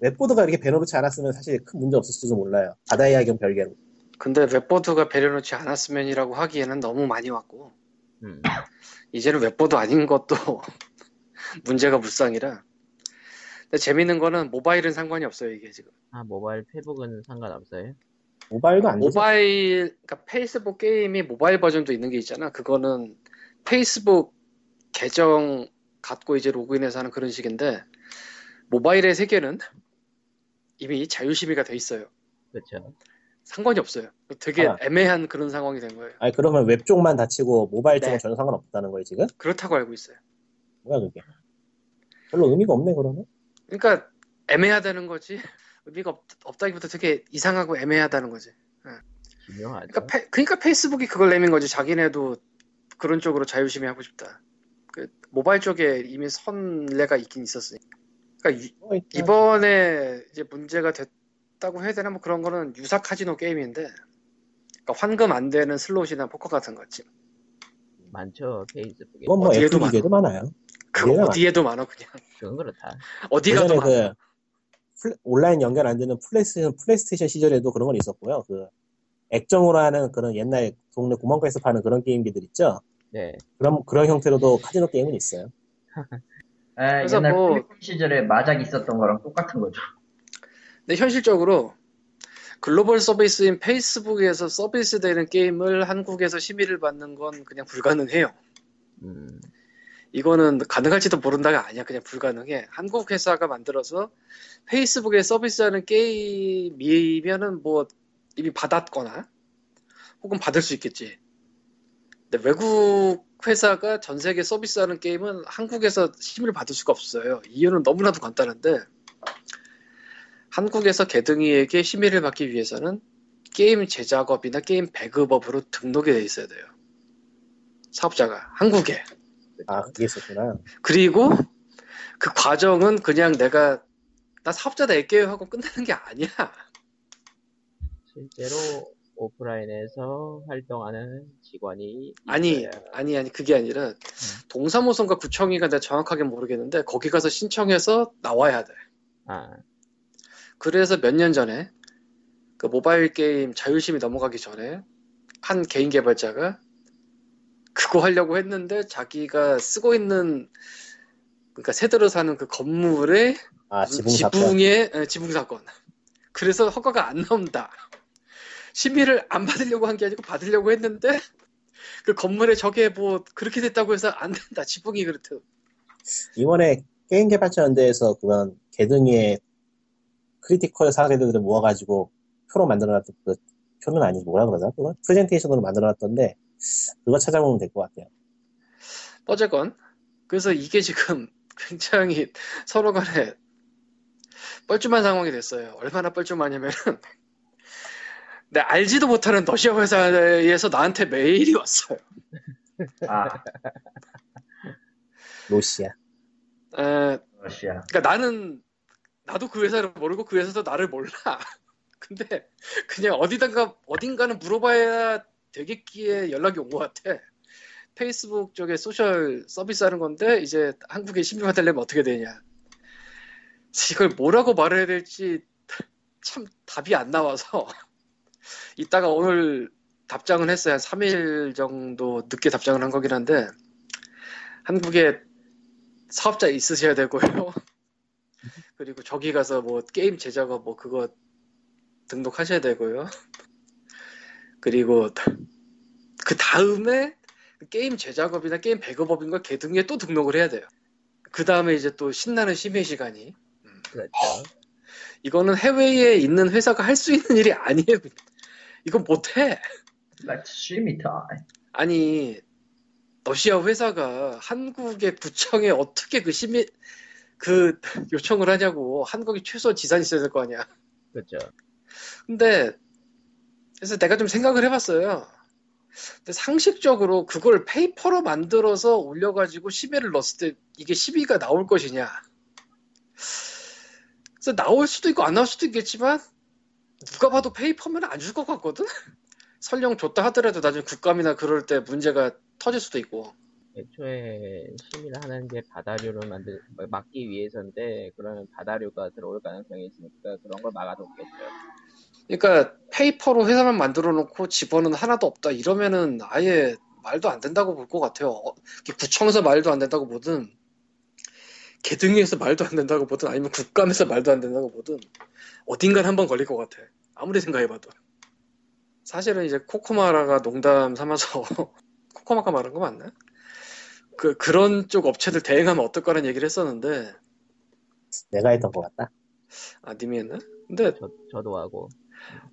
웹보드가 이렇게 배려놓지 않았으면 사실 큰 문제 없을지도 몰라요. 바다 이야기는 별개로. 근데 웹보드가 배려놓지 않았으면이라고 하기에는 너무 많이 왔고 음. 이제는 웹보드 아닌 것도 문제가 물상이라. 근데 재밌는 거는 모바일은 상관이 없어요 이게 지금. 아 모바일 페북은 상관없어요. 모바일도 안 되죠. 모바일, 그러니까 페이스북 게임이 모바일 버전도 있는 게 있잖아. 그거는 페이스북 계정 갖고 이제 로그인해서 하는 그런 식인데, 모바일의 세계는 이미 자유심의가 돼 있어요. 그렇죠. 상관이 없어요. 되게 아. 애매한 그런 상황이 된 거예요. 아니, 그러면 웹 쪽만 다치고 모바일 쪽은 네. 전혀 상관없다는 거예요, 지금? 그렇다고 알고 있어요. 뭐야, 그게. 별로 의미가 없네, 그러면. 그러니까 애매하다는 거지. 의미가 없, 없다기보다 되게 이상하고 애매하다는 거지. 기묘하죠. 그러니까, 페, 그러니까 페이스북이 그걸 내민 거지. 자기네도 그런 쪽으로 자율심의 하고 싶다. 그 모바일 쪽에 이미 선례가 있긴 있었으니. 그러니까 이- 어, 이번에 이제 문제가 됐다고 해야 되나 뭐 그런 거는 유사 카지노 게임인데, 그러니까 환금 안 되는 슬롯이나 포커 같은 거지. 많죠 페이스북에. 이건 뭐 어디에도 많아요. 그거 얘가 어디에도 많아 그냥. 그건 그렇다. 어디 가도 예전에 많아. 그 플레- 온라인 연결 안 되는 플레이스테이션, 플레이스테이션 시절에도 그런 건 있었고요. 그 액정으로 하는 그런 옛날 동네 구멍가게에서 파는 그런 게임기들 있죠. 네. 그런 그런 형태로도 카지노 게임은 있어요. 에, 그래서 옛날 뭐- 시절에 마작 있었던 거랑 똑같은 거죠. 근데 현실적으로 글로벌 서비스인 페이스북에서 서비스되는 게임을 한국에서 심의를 받는 건 그냥 불가능해요. 음, 이거는 가능할지도 모른다가 아니야. 그냥 불가능해. 한국 회사가 만들어서 페이스북에 서비스하는 게임이면은 뭐 이미 받았거나 혹은 받을 수 있겠지. 근데 외국 회사가 전 세계 서비스하는 게임은 한국에서 심의를 받을 수가 없어요. 이유는 너무나도 간단한데 한국에서 개등이에게 심의를 받기 위해서는 게임 제작업이나 게임 배급업으로 등록이 돼 있어야 돼요. 사업자가 한국에. 아 그게 있었구나. 그리고 그 과정은 그냥 내가 나 사업자 낼게요 하고 끝나는 게 아니야. 실제로 오프라인에서 활동하는 직원이 아니, 있어야- 아니, 아니, 그게 아니라 동사무소인가 구청이가 내가 정확하게 모르겠는데 거기 가서 신청해서 나와야 돼. 아, 그래서 몇 년 전에 그 모바일 게임 자율심이 넘어가기 전에 한 개인 개발자가 그거 하려고 했는데 자기가 쓰고 있는 그러니까 세 들어 사는 그 건물에 아 무슨 지붕 사건. 지붕의 에, 지붕 사건. 그래서 허가가 안 나온다. 심의를 안 받으려고 한 게 아니고 받으려고 했는데 그 건물에 저게 뭐 그렇게 됐다고 해서 안 된다. 지붕이 그렇대. 이번에 게임 개발자 연대에서 그런 게등위의 critical 사례들을 모아가지고 표로 만들어놨던 그 표는 아니지 뭐라 그러나 그거 프레젠테이션으로 만들어놨던데 그거 찾아보면 될 것 같아요. 어쨌건 그래서 이게 지금 굉장히 서로 간에 뻘쭘한 상황이 됐어요. 얼마나 뻘쭘하냐면은 내 알지도 못하는 러시아 회사에서 나한테 메일이 왔어요. 아, 로시아. 에, 러시아. 그러니까 나는 나도 그 회사를 모르고 그 회사도 나를 몰라. 근데 그냥 어디다가 어딘가는 물어봐야 되겠기에 연락이 온 것 같아. 페이스북 쪽에 소셜 서비스 하는 건데 이제 한국에 심의가 되려면 어떻게 되냐. 이걸 뭐라고 말해야 될지 참 답이 안 나와서 이따가 오늘 답장은 했어요. 한 3일 정도 늦게 답장을 한 거긴 한데 한국에 사업자 있으셔야 되고요. 그리고 저기 가서 뭐 게임 제작업 뭐 그거 등록하셔야 되고요. 그리고 그 다음에 게임 제작업이나 게임 배급업인가 개 등에 또 등록을 해야 돼요. 그 다음에 이제 또 신나는 심의 시간이. 그렇죠. 이거는 해외에 있는 회사가 할 수 있는 일이 아니에요. 이건 못해. Let's shimmy time. 아니 러시아 회사가 한국의 구청에 어떻게 그 심의 그 요청을 하냐고 한국이 최소 지산이 있어야 될 거 아니야. 그렇죠. 근데 그래서 내가 좀 생각을 해봤어요. 근데 상식적으로 그걸 페이퍼로 만들어서 올려가지고 심의를 넣었을 때 이게 심의가 나올 것이냐? 그래서 나올 수도 있고 안 나올 수도 있겠지만 누가 봐도 페이퍼면 안 줄 것 같거든. 설령 줬다 하더라도 나중에 국감이나 그럴 때 문제가 터질 수도 있고. 애초에 심의를 하는 게 바다류를 만들 막기 위해서인데 그러면 바다류가 들어올 가능성이 있으니까 그런 걸 막아뒀겠죠. 그러니까 페이퍼로 회사만 만들어 놓고 직원은 하나도 없다 이러면은 아예 말도 안 된다고 볼 것 같아요. 어, 구청에서 말도 안 된다고 보든 개등위에서 말도 안 된다고 보든 아니면 국감에서 말도 안 된다고 보든 어딘간 한번 걸릴 것 같아. 아무리 생각해봐도. 사실은 이제 코코마라가 농담 삼아서 코코마가 말한 거 맞나? 그 그런 쪽 업체들 대행하면 어떨 거라는 얘기를 했었는데 내가 했던 것 같다. 아 님이 했나? 근데 저, 저도 하고.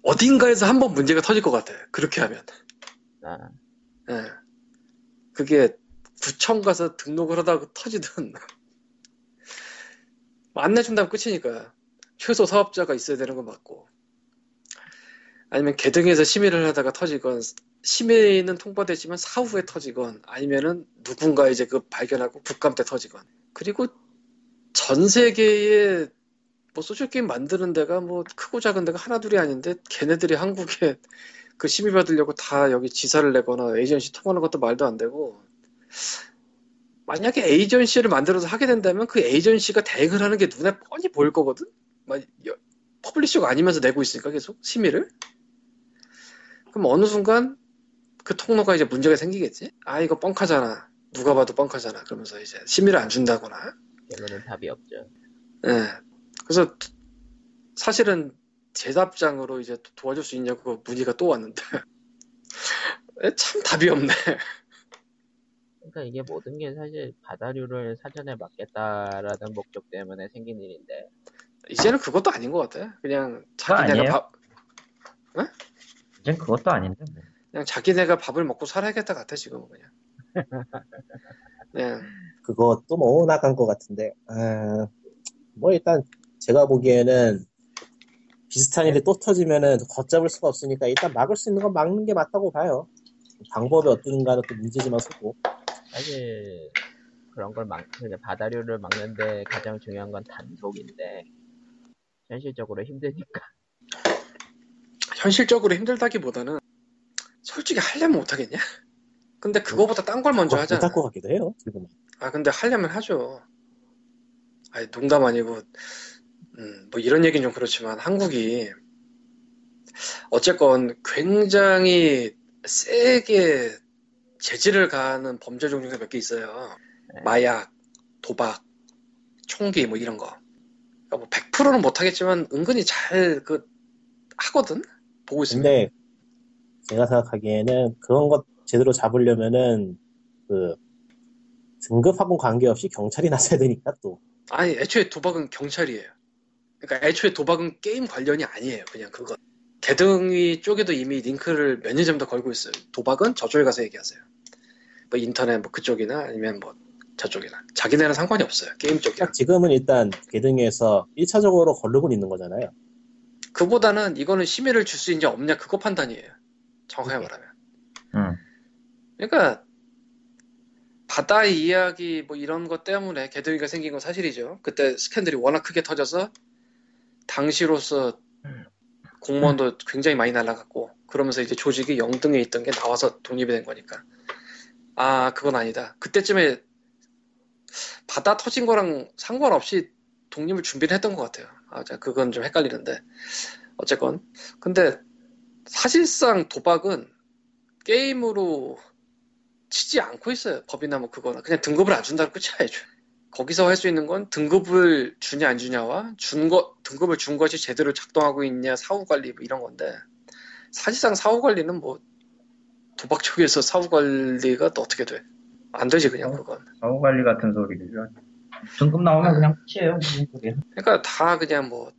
어딘가에서 한 번 문제가 터질 것 같아. 그렇게 하면. 아, 예. 그게 구청 가서 등록을 하다가 터지든 뭐안 내준다면 끝이니까 최소 사업자가 있어야 되는 건 맞고 아니면 게등위에서 심의를 하다가 터지건 심의는 통과됐지만 사후에 터지건 아니면은 누군가 이제 그 발견하고 국감 때 터지건 그리고 전 세계에 뭐 소셜 게임 만드는 데가 뭐 크고 작은 데가 하나둘이 아닌데 걔네들이 한국에 그 심의 받으려고 다 여기 지사를 내거나 에이전시 통하는 것도 말도 안 되고 만약에 에이전시를 만들어서 하게 된다면 그 에이전시가 대응을 하는 게 눈에 뻔히 보일 거거든 막 여- publisher가 아니면서 내고 있으니까 계속 심의를. 그럼 어느 순간 그 통로가 이제 문제가 생기겠지. 아 이거 뻥카잖아. 누가 봐도 뻥카잖아. 그러면서 이제 심의를 안 준다거나. 결론은 답이 없죠. 예. 그래서 사실은 제 답장으로 이제 도- 도와줄 수 있냐고 문의가 또 왔는데 에, 참 답이 없네. 그러니까 이게 모든 게 사실 바다류를 사전에 막겠다라는 목적 때문에 생긴 일인데 이제는 그것도 아닌 것 같아. 그냥 자기네가? 밥 이젠 그것도 아닌데. 뭐. 그냥 자기네가 밥을 먹고 살아야겠다 같아 지금은 그냥. 그냥 그것도 뭐 나간 것 같은데 아, 뭐 일단 제가 보기에는 비슷한 일이 또 터지면은 걷잡을 수가 없으니까 일단 막을 수 있는 건 막는 게 맞다고 봐요. 방법이 어떤가는 또 문제지만 서고 사실 그런 걸 막, 그냥 바다류를 막는데 가장 중요한 건 단속인데 현실적으로 힘드니까 현실적으로 힘들다기보다는 솔직히 하려면 못하겠냐? 근데 그거보다 딴 걸 먼저 하잖아. 못할 것 같기도 해요. 지금 아 근데 하려면 하죠. 아니 농담 아니고 음, 뭐 이런 얘기는 좀 그렇지만 한국이 어쨌건 굉장히 세게 재질을 가하는 범죄 종류가 몇 개 있어요. 네. 마약, 도박, 총기 뭐 이런 거. 그러니까 뭐 100%는 못하겠지만 은근히 잘 그 하거든. 보고 있으면. 근데 제가 생각하기에는 그런 것 제대로 잡으려면은 그 등급하고 관계없이 경찰이 나서야 되니까 또 아니 애초에 도박은 경찰이에요. 그러니까 애초에 도박은 게임 관련이 아니에요. 그냥 그거. 개등위 쪽에도 이미 링크를 몇 년 전부터 걸고 있어요. 도박은 저쪽에 가서 얘기하세요. 뭐 인터넷 뭐 그쪽이나 아니면 뭐 저쪽이나 자기네는 상관이 없어요. 게임 쪽이랑. 딱 지금은 일단 개등에서 1차적으로 걸르고 있는 거잖아요. 그보다는 이거는 심의를 줄 수 있냐 없냐 그거 판단이에요. 정확하게 말하면. 응. 그러니까 바다 이야기 뭐 이런 것 때문에 개등위가 생긴 건 사실이죠. 그때 스캔들이 워낙 크게 터져서 당시로서 공무원도 굉장히 많이 날라갔고 그러면서 이제 조직이 영등에 있던 게 나와서 독립이 된 거니까 아 그건 아니다. 그때쯤에 바다 터진 거랑 상관없이 독립을 준비를 했던 것 같아요. 아, 자, 그건 좀 헷갈리는데 어쨌건 근데 사실상 도박은 게임으로 치지 않고 있어요. 법이나 뭐 그거나 그냥 등급을 안 준다고 끝이야. 애초에. 거기서 할 수 있는 건 등급을 주냐 안 주냐와 준 거, 등급을 준 것이 제대로 작동하고 있냐 사후 관리 뭐 이런 건데 사실상 사후 관리는 뭐 도박 쪽에서 사후 관리가 또 어떻게 돼? 안 되지 그냥 그건. 사후 관리 같은 소리를. 등급 나오면 그냥 끝이에요. 그러니까 다 그냥 뭐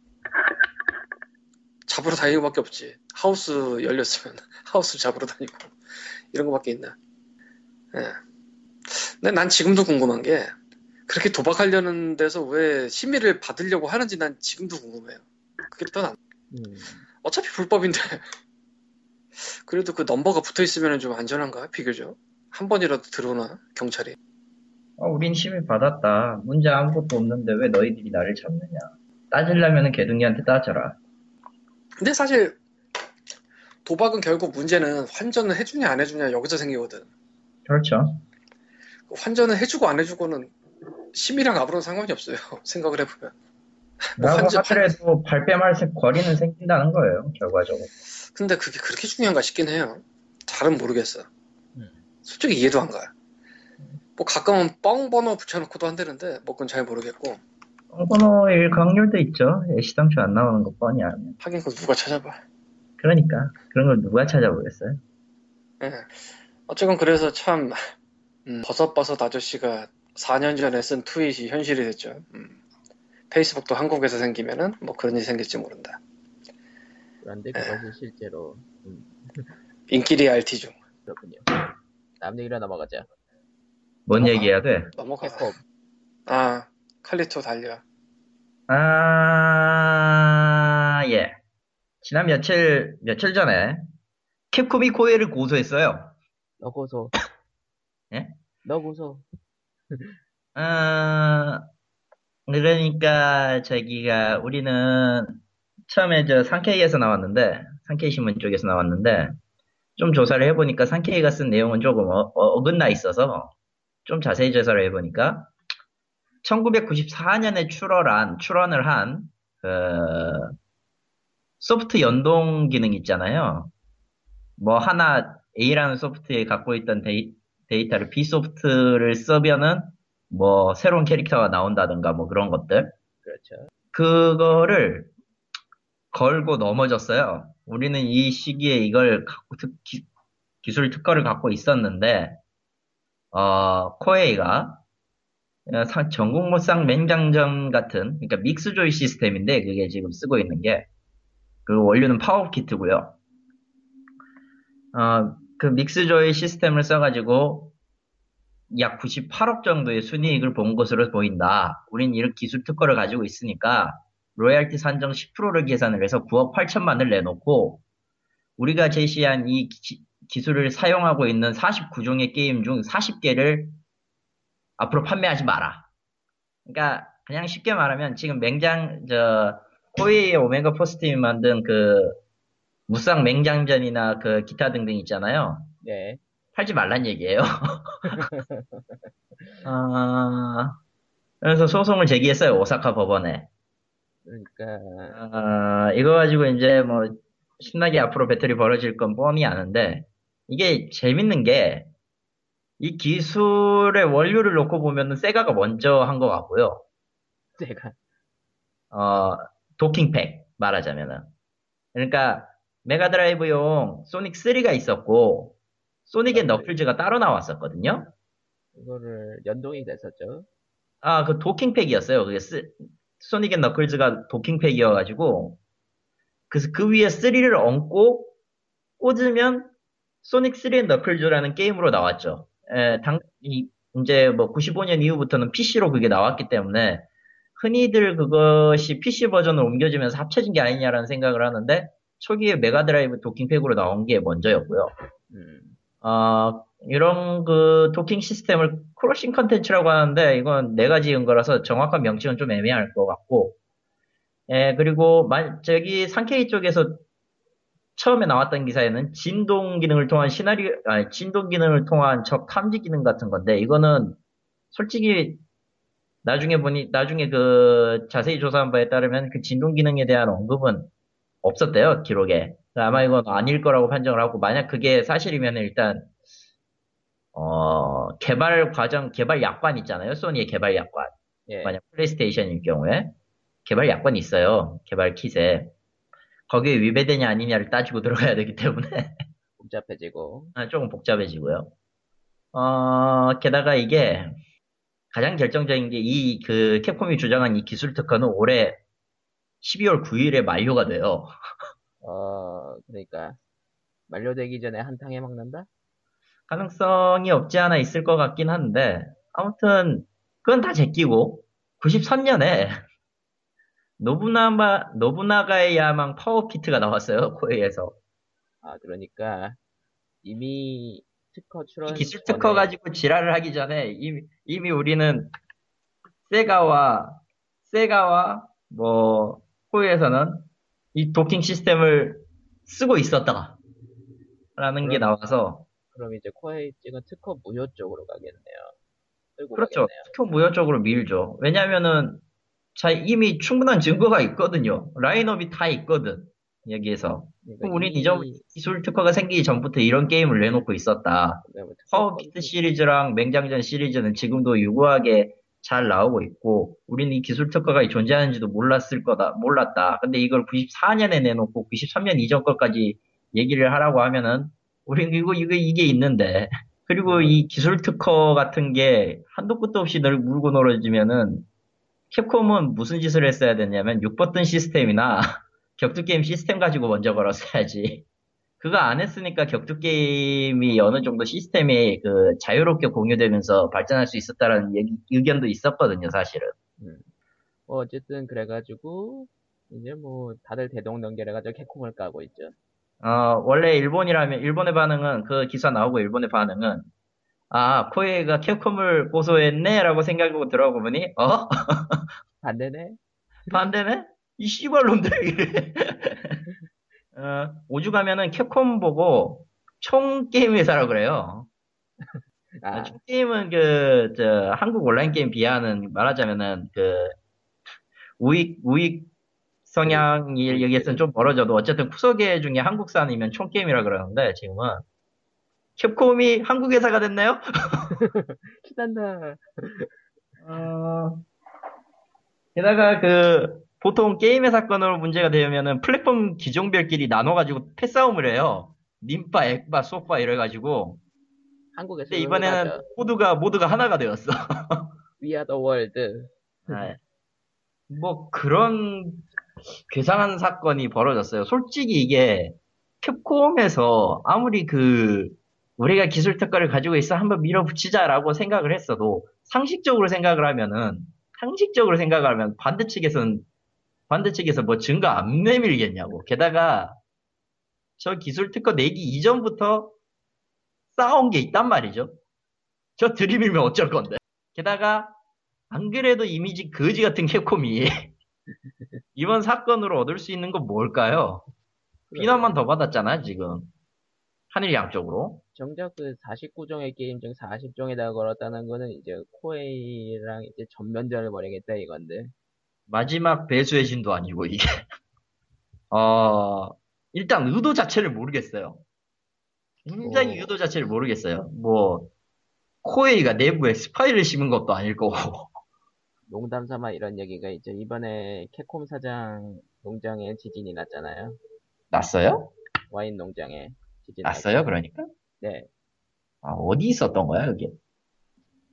잡으러 다니는 것밖에 없지. 하우스 열렸으면 하우스 잡으러 다니고 이런 것밖에 있나. 예. 근데 난 지금도 궁금한 게 그렇게 도박하려는 데서 왜 심의를 받으려고 하는지 난 지금도 궁금해요. 그게 더 난. 음, 어차피 불법인데 그래도 그 넘버가 붙어 있으면 좀 안전한가 비교적 한 번이라도 들어오나 경찰이 어, 우린 심의 받았다. 문제 아무것도 없는데 왜 너희들이 나를 잡느냐. 따지려면 개등이한테 따져라. 근데 사실 도박은 결국 문제는 환전을 해주냐 안 해주냐 여기서 생기거든 그렇죠. 그 환전을 해주고 안 해주고는 심이랑 아무런 상관이 없어요 생각을 해보면 뭐 환전- 하더라도 발뺌할 세- 거리는 생긴다는 거예요. 결과적으로. 근데 그게 그렇게 중요한가 싶긴 해요 잘은 모르겠어 음. 솔직히 이해도 안 가. 뭐 가끔은 뻥 번호 붙여놓고도 한다는데 뭐 그건 잘 모르겠고 번호일 확률도 있죠. 애시당초 안 나오는 거 뻔히 알면. 하긴 그거 누가 찾아봐 그러니까 그런 걸 누가 찾아보겠어요. 예. 어쨌건 그래서 참 음, 버섯버섯 아저씨가 4년 전에 쓴 트윗이 현실이 됐죠. 음. 페이스북도 한국에서 생기면은 뭐 그런 일이 생길지 모른다. 그런데 그것이 실제로 음, 인기리 RT 중 그렇군요. 다음 얘기로 넘어가자. 뭔 넘어가. 얘기해야 돼? 넘어가. 캡콤 아 칼리토 달려. 아, 예. 지난 며칠, 며칠 전에 캡콤이 코에를 고소했어요. 너 고소. 예? 너 고소. 아, 그러니까 저기가 우리는 처음에 저 상케이에서 나왔는데, 상케이 신문 쪽에서 나왔는데, 좀 조사를 해보니까 상케이가 쓴 내용은 조금 어, 긋나 있어서 좀 자세히 조사를 해보니까 1994년에 출원한, 출원을 한 그, 소프트 연동 기능 있잖아요. 뭐 하나 A라는 소프트에 갖고 있던 데이, 데이터를 B 소프트를 쓰면은 뭐 새로운 캐릭터가 나온다든가 뭐 그런 것들. 그렇죠. 그거를 걸고 넘어졌어요. 우리는 이 시기에 이걸 갖고 특- 기, 기술 특허를 갖고 있었는데, 어, 코에이가 어, 상- 전국무쌍 맹장전 같은, 그러니까 mix joy 시스템인데, 그게 지금 쓰고 있는 게, 그 원류는 power kit고요. 어, 그 mix joy 시스템을 써가지고, 약 98억 정도의 순이익을 본 것으로 보인다. 우린 이런 기술 특허를 가지고 있으니까, 로얄티 산정 10%를 계산을 해서 9억 8천만을 내놓고, 우리가 제시한 이 기, 술을 사용하고 있는 49종의 게임 중 40개를 앞으로 판매하지 마라. 그러니까 그냥 쉽게 말하면 지금 맹장 저 코이의 오메가 포스팀이 만든 그 무쌍 맹장전이나 그 기타 등등 있잖아요. 네. 팔지 말란 얘기예요. 아, 그래서 소송을 제기했어요 오사카 법원에. 그러니까 아, 이거 가지고 이제 뭐 신나게 앞으로 배틀이 벌어질 건 뻔히 아는데 이게 재밌는 게 이 기술의 원료를 놓고 보면은 세가가 먼저 한 것 같고요. 제가 어, 도킹팩 말하자면은. 그러니까 메가드라이브용 소닉 3가 있었고 소닉의 너클즈가 따로 나왔었거든요. 이거를 연동이 됐었죠. 아, 그 도킹팩이었어요. 그게 쓰, 소닉 앤 너클즈가 도킹팩이어가지고, 그래서 그 위에 3를 얹고, 꽂으면, 소닉 3 앤 너클즈라는 게임으로 나왔죠. 에, 당, 이, 이제 뭐 95년 이후부터는 PC로 그게 나왔기 때문에, 흔히들 그것이 PC 버전으로 옮겨지면서 합쳐진 게 아니냐라는 생각을 하는데, 초기에 메가드라이브 도킹팩으로 나온 게 먼저였고요. 음. 어, 이런 그 도킹 시스템을 crossing contents라고 하는데 이건 내가 지은 거라서 정확한 명칭은 좀 애매할 것 같고 예, 그리고 만, 저기 상케이 쪽에서 처음에 나왔던 기사에는 진동 기능을 통한 시나리오, 아니, 진동 기능을 통한 적 탐지 기능 같은 건데 이거는 솔직히 나중에 보니 나중에 그 자세히 조사한 바에 따르면 그 진동 기능에 대한 언급은 없었대요 기록에. 아마 이건 아닐 거라고 판정을 하고 만약 그게 사실이면 일단 어 개발 과정 개발 약관 있잖아요 소니의 개발 약관. 예. 만약 플레이스테이션일 경우에 개발 약관이 있어요 개발 킷에. 거기에 위배되냐 아니냐를 따지고 들어가야 되기 때문에. 복잡해지고. 아, 조금 복잡해지고요. 어 게다가 이게 가장 결정적인 게 이 그 캡콤이 주장한 이 기술 특허는 올해 12월 9일에 만료가 돼요 어 그러니까 만료되기 전에 한탕에 먹는다? 가능성이 없지 않아 있을 것 같긴 한데, 아무튼, 그건 다 제끼고, 93년에, 노부나마, 노부나가의 야망 power kit가 나왔어요, 코에이에서. 아 그러니까 이미 특허 출원 기술 전에 특허 가지고 지랄을 하기 전에, 이미, 이미 우리는, 세가와, 세가와, 뭐, 코에이에서는 이 도킹 시스템을 쓰고 있었다. 라는 게 그럼- 나와서, 그럼 이제 코에이 측은 특허 무효 쪽으로 가겠네요. 그렇죠. 가겠네요. 특허 무효 쪽으로 밀죠. 왜냐면은, 자, 이미 충분한 증거가 있거든요. 라인업이 다 있거든. 여기에서. 그러니까 우린 이전 기술 특허가 생기기 전부터 이런 게임을 내놓고 있었다. power kit 시리즈랑 맹장전 시리즈는 지금도 유구하게 잘 나오고 있고, 우린 이 기술 특허가 존재하는지도 몰랐을 거다, 몰랐다. 근데 이걸 94년에 내놓고 93년 이전 것까지 얘기를 하라고 하면은, 우린 이거, 이거, 이게 있는데. 그리고 이 기술 특허 같은 게 한도 끝도 없이 늘 물고 놀아지면은, 캡콤은 무슨 짓을 했어야 됐냐면, 6버튼 시스템이나 격투 게임 시스템 가지고 먼저 걸었어야지. 그거 안 했으니까 격투 게임이 어느 정도 시스템이 그 자유롭게 공유되면서 발전할 수 있었다라는 얘기- 의견도 있었거든요, 사실은. 뭐 어쨌든 그래가지고 이제 뭐 다들 대동단결해가지고 캡콤을 까고 있죠. 어, 원래 일본이라면 일본의 반응은 그 기사 나오고 일본의 반응은 아 코에이가 캡콤을 고소했네라고 생각하고 들어보니 어 반대네. 반대네 이 씨발놈들 어, 오죽하면은 캡콤 보고 총 게임 회사라고 그래요. 아 총 게임은 그, 저, 한국 온라인 게임 비하는 말하자면은 그, 우익, 우익 성향이 여기에서는 좀 멀어져도 어쨌든 쿠소계 중에 한국산이면 총 게임이라 그러는데 지금은 캡콤이 한국 회사가 됐나요? 신난다. 어, 게다가 그 보통 게임의 사건으로 문제가 되면은 플랫폼 기종별끼리 나눠가지고 패싸움을 해요. 님바, 액바, 소파 이래가지고 한국에서 근데 이번에는 모두가 모두가 하나가 되었어. We are the world. 네. 뭐 그런 괴상한 사건이 벌어졌어요. 솔직히 이게 캡콤에서 아무리 그 우리가 기술 특허를 가지고 있어 한번 밀어붙이자라고 생각을 했어도 상식적으로 생각을 하면은 상식적으로 생각을 하면 반대 측에서는 반대 측에서 뭐 증거 안 내밀겠냐고. 게다가 저 기술 특허 내기 이전부터 쌓아온 게 있단 말이죠. 저 들이밀면 어쩔 건데. 게다가 안 그래도 이미지 거지 같은 캡콤이 이번 사건으로 얻을 수 있는 건 뭘까요? 비난만 더 받았잖아, 지금. 하늘 양쪽으로. 정작 그 49종의 게임 중 40종에다가 걸었다는 거는 이제 코에이랑 이제 전면전을 벌이겠다 이건데. 마지막 배수의 신도 아니고, 이게. 어, 일단 의도 자체를 모르겠어요. 굉장히 어. 의도 자체를 모르겠어요. 뭐, 코에이가 내부에 스파이를 심은 것도 아닐 거고. 농담 삼아 이런 얘기가 있죠. 이번에 캡콤 사장 농장에 지진이 났잖아요. 났어요? 와인 농장에 지진이 났어요, 그러니까? 네. 아, 어디 있었던 거야, 그게?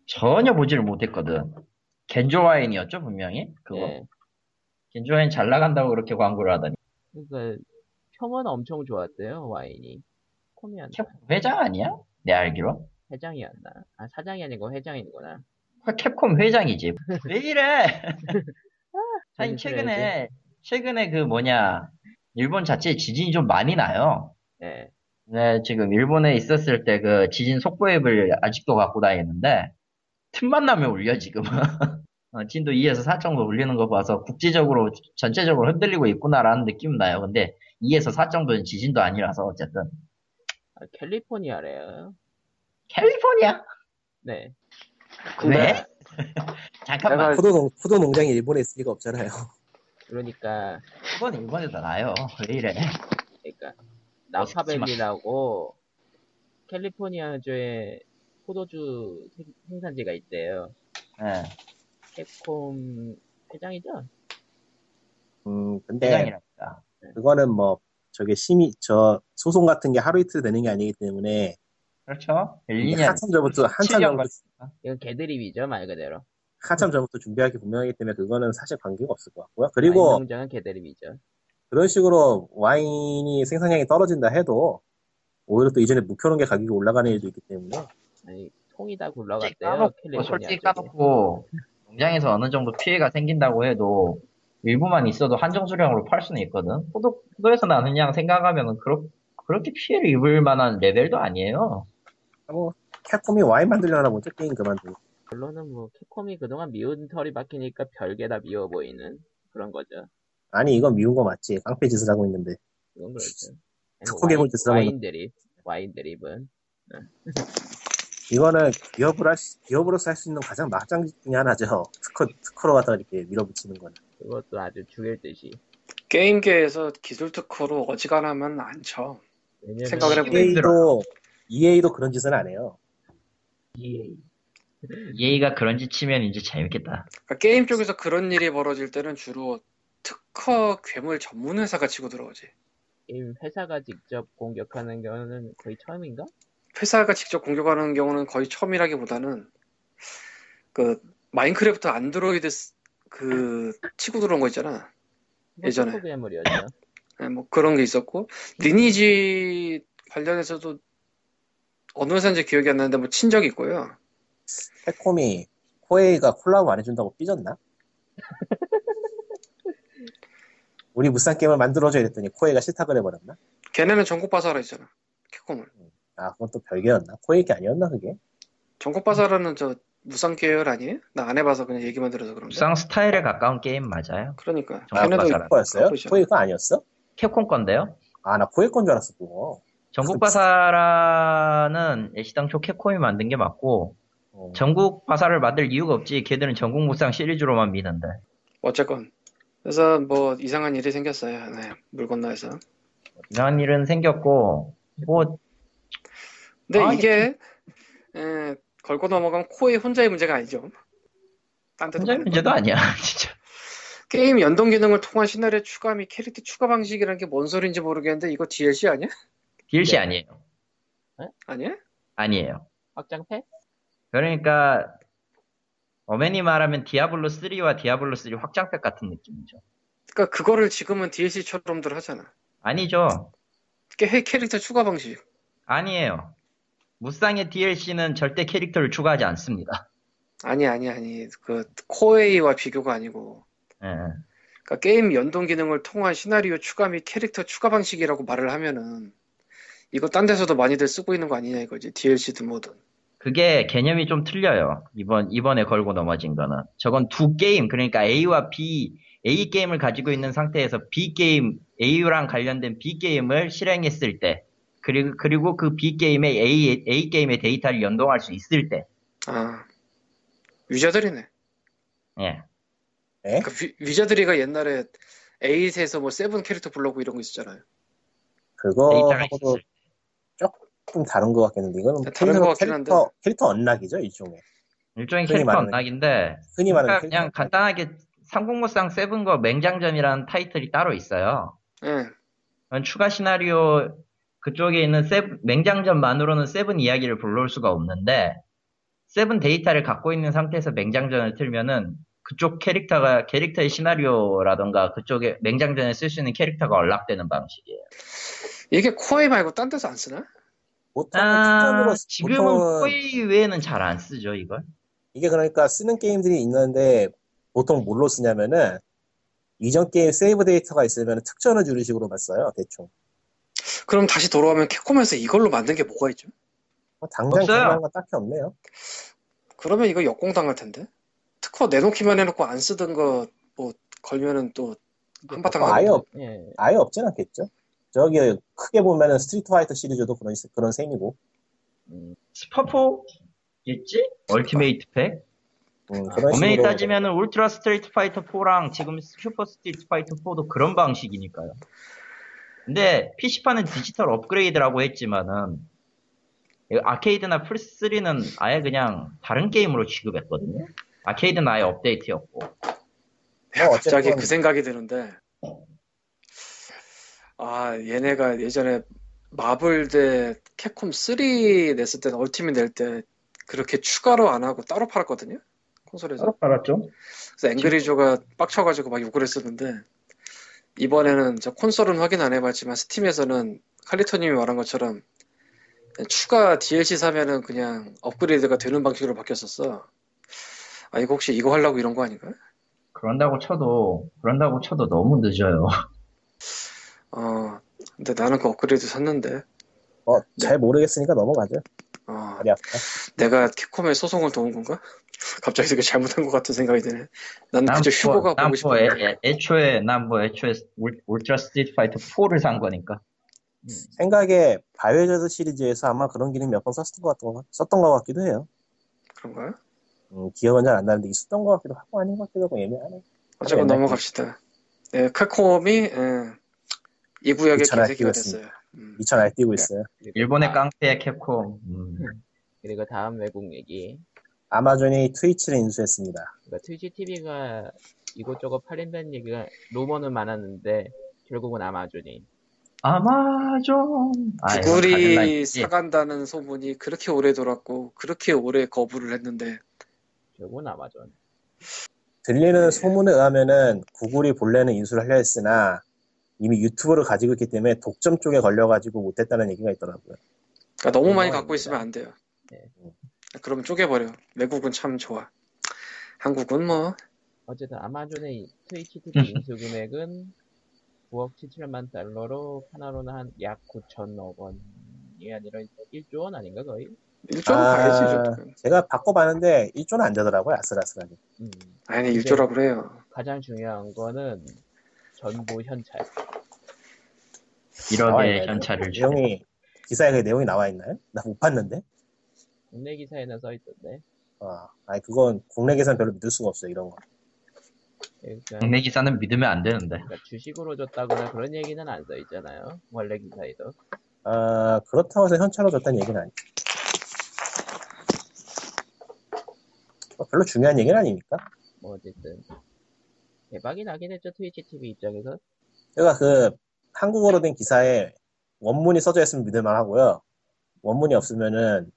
전혀 보지를 못했거든. 겐조 와인이었죠, 분명히? 그거. 네. 겐조 와인 잘 나간다고 그렇게 광고를 하더니. 그러니까 평은 엄청 좋았대요 와인이. 캡콤 회장 아니야? 내 알기로? 회장이었나? 아 사장이 아니고 회장이구나. 아, 캡콤 회장이지. 왜 이래? 아니, 재밌어야지. 최근에, 최근에 그 뭐냐, 일본 자체에 지진이 좀 많이 나요. 네. 네, 지금 일본에 있었을 때 그 지진 속보 앱을 아직도 갖고 다니는데, 틈만 나면 울려, 지금은. 어, 진도 2에서 4 정도 울리는 거 봐서 국지적으로, 전체적으로 흔들리고 있구나라는 느낌은 나요. 근데 2에서 4 정도는 지진도 아니라서, 어쨌든. 아, 캘리포니아래요. 캘리포니아? 네. 왜? 잠깐만. 내가- 포도, 농, 포도 농장이 일본에 있을 리가 없잖아요. 그러니까 이건 일본에서 나요. 왜 이래? 그러니까. 나파밸리라고 캘리포니아주에 포도주 생- 생산지가 있대요. 예, 캡콤 회장이죠? 음, 근데 회장이랍니다. 그거는 뭐 저게 심의 저 소송 같은 게 하루 이틀 되는 게 아니기 때문에 그렇죠. 이게 1, 2년. 한참 전부터 한참 전부터 이건 개드립이죠 말 그대로. 한참 전부터 준비하기 분명하기 때문에 그거는 사실 관계가 없을 것 같고요. 그리고 농장은 개드립이죠. 그런 식으로 와인이 생산량이 떨어진다 해도 오히려 또 이전에 묵혀놓은 게 가격이 올라가는 일도 있기 때문에 아니 통이 다 굴러갔대요. 캘리포니아 솔직히 쪽에. 까놓고, 농장에서 어느 정도 피해가 생긴다고 해도, 일부만 있어도 한정 수량으로 팔 수는 있거든. 포도, 포도에서 나는 양 생각하면은, 그렇, 그렇게 피해를 입을 만한 레벨도 아니에요. 뭐 캡콤이 와인 만들려나 보죠 게임 그만두고 결론은 뭐 캡콤이 그동안 미운 털이 박히니까 별게 다 미워 보이는 그런 거죠. 아니 이건 미운 거 맞지 깡패 짓을 하고 있는데 그건 그렇죠. 특허 개발 와인, 됐으라고 와인 드립, 와인 드립은 이거는 기업을 할 수- 기업으로서 할 수 있는 가장 막장 중에 하나죠 특허 특허로 갖다 이렇게 밀어붙이는 거는 그것도 아주 죽일 듯이. 게임계에서 기술 특허로 어지간하면 안 쳐. 생각을 해보면 EA도 EA도 그런 짓은 안 해요 EA. 예의가 그런 짓 치면 이제 재밌겠다. 그러니까 게임 쪽에서 그런 일이 벌어질 때는 주로 특허 괴물 전문 회사가 치고 들어오지. 게임 회사가 직접 공격하는 경우는 거의 처음인가? 회사가 직접 공격하는 경우는 거의 처음이라기보다는 그 마인크래프트 안드로이드 스- 그 치고 들어온 거 있잖아. 예전에. 뭐 괴물이었죠. 네, 뭐 그런 게 있었고 리니지 관련해서도 어느 회사인지 기억이 안 나는데 뭐 친 적이 있고요. 캡콤이 코에이가 콜라보 안 해준다고 삐졌나? 우리 무쌍 게임을 만들어줘야 됐더니 코에이가 싫다 그래버렸나? 걔네는 전국 바사라 있잖아. 캡콤을. 아 그건 또 별개였나? 코에이 게 아니었나 그게? 전국 바사라는 저 무쌍 계열 아니에요? 나 안 해봐서 그냥 얘기만 들어서 그런데. 무쌍 스타일에 가까운 게임 맞아요. 그러니까 전국 걔네도 바사라. 코였어요? 갖고 있잖아. 코에이 거 아니었어? 캡콤 건데요. 아 나 코에이 건줄 알았어 그거 전국바사라는 애시당초 캡콤이 만든 게 맞고, 어. 전국바사를 만들 이유가 없지. 걔들은 전국무쌍 시리즈로만 미는데. 어쨌건 그래서 뭐 이상한 일이 생겼어요. 네, 물 건너에서. 이런 일은 생겼고 뭐 근데 아, 이게 에, 걸고 넘어간 코에이 혼자의 문제가 아니죠. 딴 데도 혼자 많을 문제도. 아니야 진짜. 게임 연동 기능을 통한 시나리오 추가 및 캐릭터 추가 방식이라는 게 뭔 소리인지 모르겠는데 이거 DLC 아니야? DLC 네. 아니에요. 아니야? 아니에요. 확장팩? 그러니까 엄밀히 말하면 디아블로 3와 디아블로 3 확장팩 같은 느낌이죠. 그러니까 그거를 지금은 DLC처럼들 하잖아. 아니죠. 게 캐릭터 추가 방식. 아니에요. 무쌍의 DLC는 절대 캐릭터를 추가하지 않습니다. 아니 아니 아니 그 코에이와 비교가 아니고 예. 그러니까 게임 연동 기능을 통한 시나리오 추가 및 캐릭터 추가 방식이라고 말을 하면은 이거 딴 데서도 많이들 쓰고 있는 거 아니냐 이거지 DLC든 뭐든 그게 개념이 좀 틀려요. 이번, 이번에 걸고 넘어진 거는. 저건 두 게임, 그러니까 A와 B, A 게임을 가지고 있는 상태에서 B 게임, A랑 관련된 B 게임을 실행했을 때, 그리고, 그리고 그 B 게임에 A, A 게임의 데이터를 연동할 수 있을 때, 아 위저드리네 예. 그러니까 위, 위저드리가 옛날에 에잇에서 뭐 seven 캐릭터 불러고 이런 거 있었잖아요 그거하고도. 조금 다른 것 같겠는데 이거는 다른 캐릭터, 것 같긴 한데. 캐릭터, 캐릭터 unlock이죠 일종의 일종의 캐릭터 말하는 unlock인데, 흔히 말하는 그러니까 캐릭터 그냥. 간단하게 삼국무쌍 seven과 맹장전이라는 타이틀이 따로 있어요. 예 그건 추가 시나리오 그쪽에 있는 seven, 맹장전만으로는 seven 이야기를 불러올 수가 없는데 seven 데이터를 갖고 있는 상태에서 맹장전을 틀면은 그쪽 캐릭터가 캐릭터의 시나리오라던가 그쪽에 맹장전에 쓸 수 있는 캐릭터가 unlock되는 방식이에요. 이게 코에이 말고 딴 데서 안 쓰나? 보통은 아, 특전으로 지금은 보통은 코에이 외에는 잘 안 쓰죠 이걸. 이게 그러니까 쓰는 게임들이 있는데 보통 뭘로 쓰냐면은 이전 게임 세이브 데이터가 있으면 특전을 주는 식으로만 써요 대충 그럼 다시 돌아오면 캡콤에서 이걸로 만든 게 뭐가 있죠? 뭐 당장 없어요. 건 딱히 없네요 그러면 이거 역공당할 텐데 특허 내놓기만 해놓고 안 쓰던 거 뭐 걸면은 또 한바탕 아예 하고 없, 예. 아예 없진 않겠죠 저기 크게 보면은 스트리트 파이터 시리즈도 그런 그런 셈이고 음, 스파포겠지? ultimate 팩? 음, 엄연히 식으로 따지면은 울트라 스트리트 파이터 4랑 지금 슈퍼 스트리트 파이터 4도 그런 방식이니까요. 근데 PC판은 디지털 업그레이드라고 했지만은 이 아케이드나 플스3는 아예 그냥 다른 게임으로 취급했거든요. 아케이드는 아예 업데이트였고. 뭐 갑자기 어쨌건 그 생각이 드는데 아 얘네가 예전에 마블 대 캡콤 3 냈을 때는 얼티밋 낼 때 그렇게 추가로 안 하고 따로 팔았거든요 콘솔에서 팔았죠? 그래서 앵그리조가 빡쳐가지고 막 욕을 했었는데 이번에는 저 콘솔은 확인 안 해봤지만 스팀에서는 칼리토님이 말한 것처럼 추가 DLC 사면은 그냥 업그레이드가 되는 방식으로 바뀌었었어. 아 이거 혹시 이거 하려고 이런 거 아닌가? 그런다고 쳐도, 그런다고 쳐도 너무 늦어요. 어 근데 나는 그 업그레이드 샀는데 뭐잘 모르겠으니까 넘어가죠 아파 내가 캡콤에 소송을 도운 건가? 갑자기 되게 잘못한 것 같은 생각이 드네. 난난 그저 뭐- 휴고가 난 보고. 애, 애초에, 난 뭐 애초에 울, 울트라 스트리트 파이터 4를 산 거니까. 생각에 바이오하자드 시리즈에서 아마 그런 기능 몇 번 썼던 것, 같, 썼던 것 같기도 해요 그런가요? 음, 기억은 잘 안 나는데 있었던 것 같기도 하고 아닌 것 같기도 하고 애매하네 어쨌건 넘어갑시다. 네, 캡콤이 예, 이 구역의 개새끼가. 됐어요. 음. 2천 알 뛰고 있어요 일본의 다- 깡패의 캡콤. 음. 그리고 다음 외국 얘기. 아마존이 트위치를 인수했습니다 그러니까 트위치 TV가 이곳저곳 팔린다는 얘기가 루머는 많았는데 결국은 아마존이 아마존. 아, 구글이. 사간다는 소문이 그렇게 오래 돌았고 그렇게 오래 거부를 했는데 결국은 아마존. 들리는 소문에 의하면은 구글이 본래는 인수를 하려 했으나 이미 유튜브를 가지고 있기 때문에 독점 쪽에 걸려가지고 못했다는 얘기가 있더라고요. 그러니까 너무 많이. 갖고 있으면 안 돼요. 네. 그러면 쪼개버려. 외국은 참 좋아. 한국은 뭐 어쨌든 아마존의 트위치 TV 인수 금액은 9억 7천만 달러로 하나로는 한 약 9천억 원이 아니라 1조 원 아닌가 거의? 일조로 아, 가야지. 제가 바꿔봤는데 1조는 안 되더라고요. 아슬아슬하게. 음. 아니 일조라 그래요. 가장 중요한 거는 전부 현찰. 1억의 나와있나요? 현찰을 주 내용이 기사에 그 내용이 나와 있나요? 나 못 봤는데. 국내 기사에는 써 있던데. 아, 아니 그건 국내 계산 별로 믿을 수가 없어요. 이런 거. 그러니까, 국내 기사는 믿으면 안 되는데. 그러니까 주식으로 줬다거나 그런 얘기는 안 써 있잖아요. 원래 기사에도. 아, 그렇다고 해서 현찰로 줬다는 얘기는 아니죠. 뭐 별로 중요한 얘기는 아니니까. 뭐 어쨌든 대박이 나긴 했죠 트위치 TV 입장에서. 그러니까 그 한국어로 된 기사에 원문이 써져 있으면 믿을만 하고요. 원문이 없으면은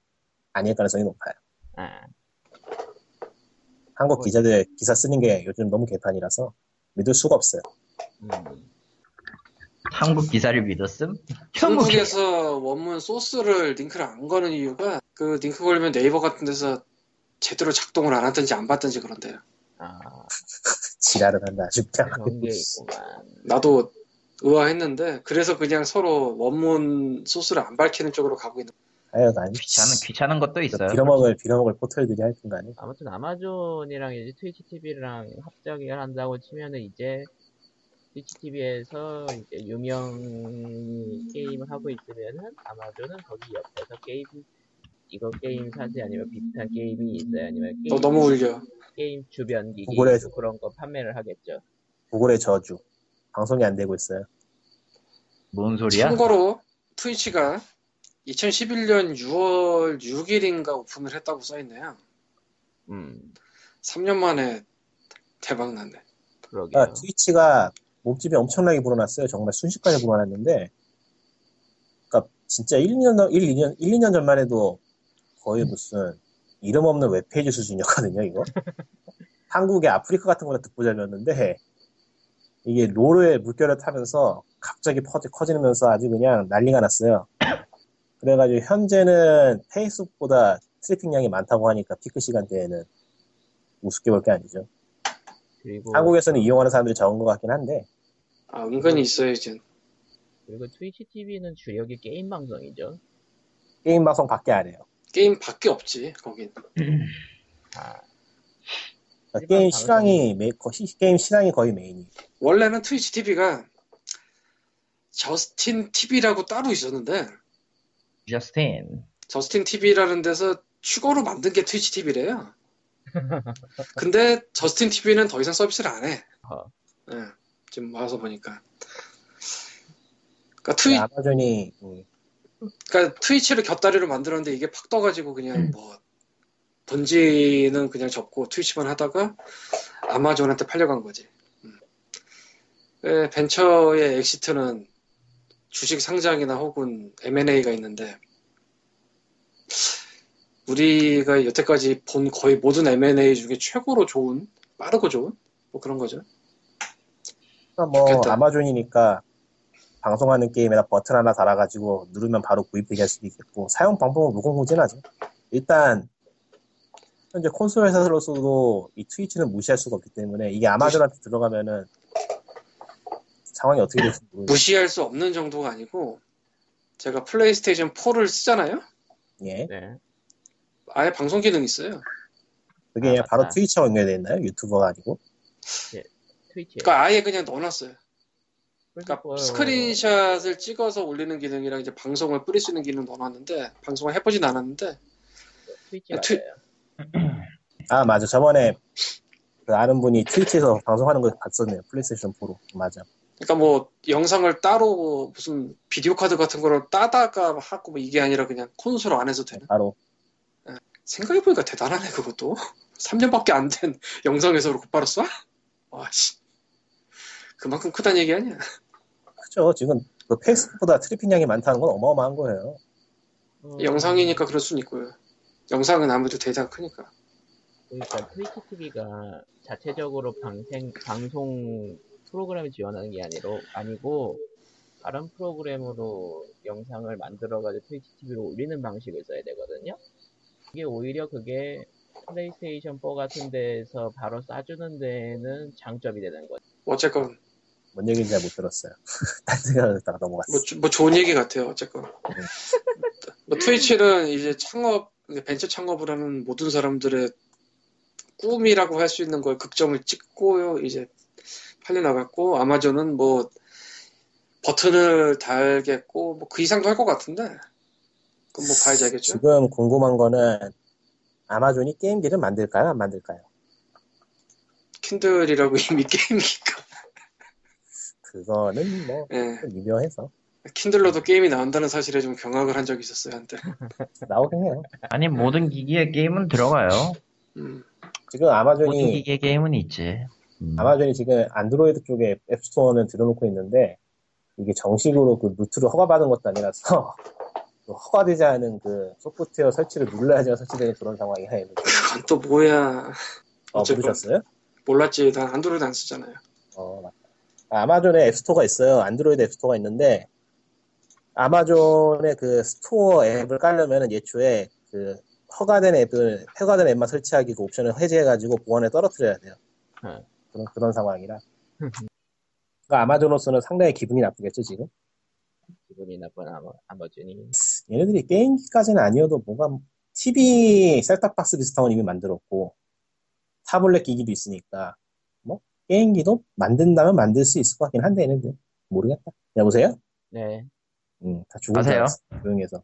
아닐 가능성이 높아요. 아 한국 기자들 기사 쓰는 게 요즘 너무 개판이라서 믿을 수가 없어요. 음, 한국 기사를 믿었음? 한국 한국에서 원문 소스를 링크를 안 거는 이유가 그 링크 걸리면 네이버 같은 데서 제대로 작동을 안 하든지 안 받든지 그런데요. 아 지랄을 한다. 있구만. 나도 의아했는데 그래서 그냥 서로 원문 소스를 안 밝히는 쪽으로 가고 있는. 아유, 난 귀찮은, 귀찮은 것도 있어요. 빌어먹을, 빌어먹을 포털들이 하여튼 간에. 아무튼 아마존이랑 이제 트위치 TV랑 합작을 한다고 치면은 이제 트위치 TV에서 이제 유명 게임을 하고 있으면은 아마존은 거기 옆에서 게임 이거 게임 사지 아니면 비슷한 게임이 있어요 아니면 게임, 너 너무 울려. 게임 주변 기기 구글에 그런 거 판매를 하겠죠. 구글의 저주. 방송이 안 되고 있어요. 뭔 소리야? 참고로 트위치가 2011년 6월 6일인가 오픈을 했다고 써있네요. 음 3년 만에 대박 났네. 그러게요. 아, 트위치가 몸집이 엄청나게 불어났어요. 정말 순식간에 불어났는데, 그니까 진짜 1, 2년, 전- 1, 2년, 1, 2년 전만 해도 거의 무슨 이름 없는 웹페이지 수준이었거든요, 이거. 한국의 아프리카 같은 거나 듣보잡이었는데, 이게 롤에 물결을 타면서 갑자기 퍼지, 커지면서 아주 그냥 난리가 났어요. 그래가지고 현재는 페이스북보다 트래픽량이 많다고 하니까 피크 시간대에는 우습게 볼 게 아니죠. 그리고 한국에서는 이용하는 사람들이 적은 것 같긴 한데, 아, 은근히 있어요, 이제. 그리고 트위치 TV는 주력이 게임 방송이죠. 게임 방송 밖에 안 해요. 게임 밖에 없지, 거긴. 아 그러니까 게임 방송. 실황이 메, 거- 시- 게임 실황이 거의 메인이. 원래는 트위치 TV가 저스틴 TV라고 따로 있었는데, 저스틴. 저스틴 TV라는 데서 추가로 만든 게 트위치 TV래요. 근데 저스틴 TV는 더 이상 서비스를 안 해. 어. 예, 지금 와서 보니까. 그러니까 트위, 아마존이 음, 그러니까 트위치를 곁다리로 만들었는데 이게 팍 떠가지고 그냥 뭐 본지는 그냥 접고 트위치만 하다가 아마존한테 팔려간 거지. 음. 예, 벤처의 exit는 주식 상장이나 혹은 M&A가 있는데 우리가 여태까지 본 거의 모든 M&A 중에 최고로 좋은 빠르고 좋은 뭐 그런 거죠. 그러니까 뭐 좋겠다. 아마존이니까 방송하는 게임에다 버튼 하나 달아가지고 누르면 바로 구입되게 할 수도 있겠고 사용 방법은 무궁무진하죠. 일단 현재 콘솔 회사로서도 이 트위치는 무시할 수가 없기 때문에 이게 아마존한테 들어가면은 상황이 어떻게 될지 모르겠어요. 무시할 수 없는 정도가 아니고 제가 플레이스테이션 4를 쓰잖아요. 예. 네. 아예 방송 기능이 있어요. 그게 아, 바로. 트위치와 연결되어 있나요? 유튜브가 아니고? 트위치. 그러니까 아예 그냥 넣어놨어요. 그러니까 뭐, 스크린샷을 찍어서 올리는 기능이랑 이제 방송을 뿌릴 수 있는 기능 넣어놨는데 방송을 해보진 않았는데 트위치 아, 트- 맞아요. 아 맞아 저번에 그 아는 분이 트위치에서 방송하는 거 봤었네요. 플레이스테이션 4로 맞아. 그러니까 뭐 영상을 따로 무슨 비디오 카드 같은 거를 따다가 하고 뭐 이게 아니라 그냥 콘솔 안에서 되는? 바로. 생각해보니까 대단하네 그것도. 3년밖에 안 된 영상에서 곧바로 쏴? 와 씨. 그만큼 크다는 얘기 아니야? 그죠. 지금 그 페이스북보다 트래픽량이 많다는 건 어마어마한 거예요. 어, 영상이니까 그럴 수는 있고요. 영상은 아무래도 대장 크니까. 그러니까 트위치 TV가 자체적으로 방생, 방송 프로그램을 지원하는 게 아니로, 아니고 다른 프로그램으로 영상을 만들어가지고 트위치 TV로 올리는 방식을 써야 되거든요. 이게 오히려 그게 플레이스테이션 4 같은 데에서 바로 쏴주는 데에는 장점이 되는 거죠. 어쨌건 뭔 얘기인지 잘 못 들었어요. 딴 생각을 했다가 넘어갔어. 뭐, 주- 뭐 좋은 얘기 같아요 어쨌건 뭐 트위치는 이제 창업 벤처 창업을 하는 모든 사람들의 꿈이라고 할 수 있는 걸 극점을 찍고 이제 팔려나갔고 아마존은 뭐 버튼을 달겠고 뭐 그 이상도 할 것 같은데 그건 뭐 봐야지 알겠죠 지금 궁금한 거는 아마존이 게임기를 만들까요? 안 만들까요? 킨들이라고 이미 게임이니까. 그거는 뭐 예. 좀 미묘해서 킨들로도 게임이 나온다는 사실에 좀 경악을 한 적이 있었어요 한때. 나오긴 해요. 아니 모든 기기에 게임은 들어가요. 음. 지금 모든 아마존이 기기에 게임은 있지. 음. 아마존이 지금 안드로이드 쪽에 앱스토어는 들여놓고 있는데 이게 정식으로 그 루트를 허가받은 것도 아니라서 그 허가되지 않은 그 소프트웨어 설치를 눌러야지만 설치되는 그런 상황이야. 또 뭐야. 어. 모르셨어요? 몰랐지. 난 안드로이드 안 쓰잖아요. 어, 맞다. 아, 아마존에 앱스토어가 있어요. 안드로이드 앱스토어가 있는데, 아마존의 그 스토어 앱을 깔려면은 애초에 그 허가된 앱을, 허가된 앱만 설치하기 그 옵션을 해제해가지고 보안을 떨어뜨려야 돼요. 응. 그런, 그런 상황이라. 그러니까 아마존으로서는 상당히 기분이 나쁘겠죠, 지금? 기분이 나쁜 아마, 아마존이. 얘네들이 게임기까지는 아니어도 뭔가 TV 셋탑박스 비슷한 건 이미 만들었고, 타블렛 기기도 있으니까, 뭐, 게임기도 만든다면 만들 수 있을 것 같긴 한데, 얘네들. 모르겠다. 여보세요? 네. 응, 다 죽은 줄 가세요. 알았어. 조용해서.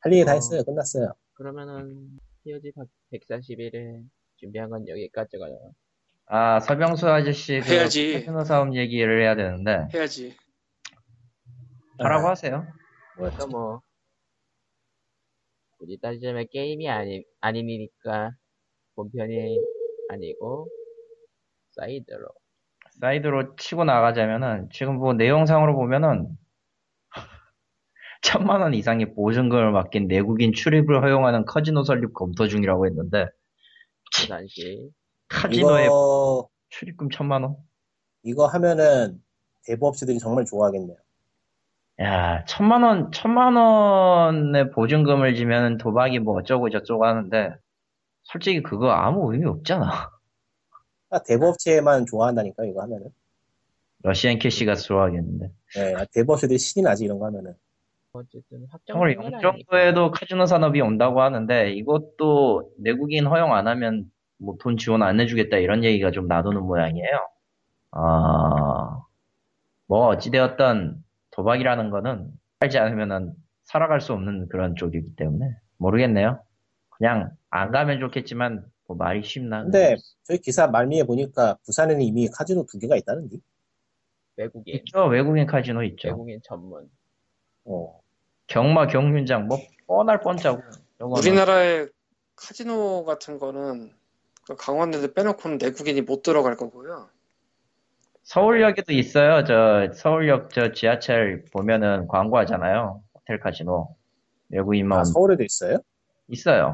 할 얘기 다 어. 했어요. 끝났어요. 그러면은, POG 141에 준비한 건 여기까지가요. 아 서병수 아저씨 그 해야지. 카지노 사업 얘기를 해야 되는데 해야지. 하라고 아, 하세요. 그러니까 뭐, 굳이 따지자면 게임이 아니, 아니니까, 본편이 아니고, 사이드로. 사이드로 치고 나가자면은 지금 뭐 내용상으로 보면은 천만 원 이상의 보증금을 맡긴 내국인 출입을 허용하는 카지노 설립 검토 중이라고 했는데 그 당시, 카지노에 이거, 출입금 천만 원? 이거 하면은 대부업체들이 정말 좋아하겠네요. 야 천만 원 천만 원의 보증금을 지면 도박이 뭐 어쩌고 저쩌고 하는데 솔직히 그거 아무 의미 없잖아. 아, 대부업체만 좋아한다니까, 이거 하면은. 러시안 캐시가 좋아하겠는데. 네, 아, 대부업체들이 신이 나지, 이런 거 하면은. 어쨌든 정말 확정은 영 정도에도 카지노 산업이 온다고 하는데 이것도 내국인 허용 안 하면 뭐 돈 지원 안 해주겠다 이런 얘기가 좀 나도는 모양이에요. 아, 뭐 어찌되었던 도박이라는 거는 살지 않으면은 살아갈 수 없는 그런 쪽이기 때문에 모르겠네요. 그냥 안 가면 좋겠지만 뭐 말이 쉽나? 근데 저희 기사 말미에 보니까 부산에는 이미 카지노 두 개가 있다는데. 외국인, 있죠 외국인 카지노 있죠. 외국인 전문. 어. 경마 경륜장 뭐 뻔할 뻔짜고. 저거는 우리나라의 카지노 같은 거는 그 강원도에 빼놓고는 내국인이 못 들어갈 거고요. 서울역에도 있어요. 저 서울역 저 지하철 보면은 광고하잖아요. 호텔 카지노. 외국인만 아, 서울에도 있어요? 있어요.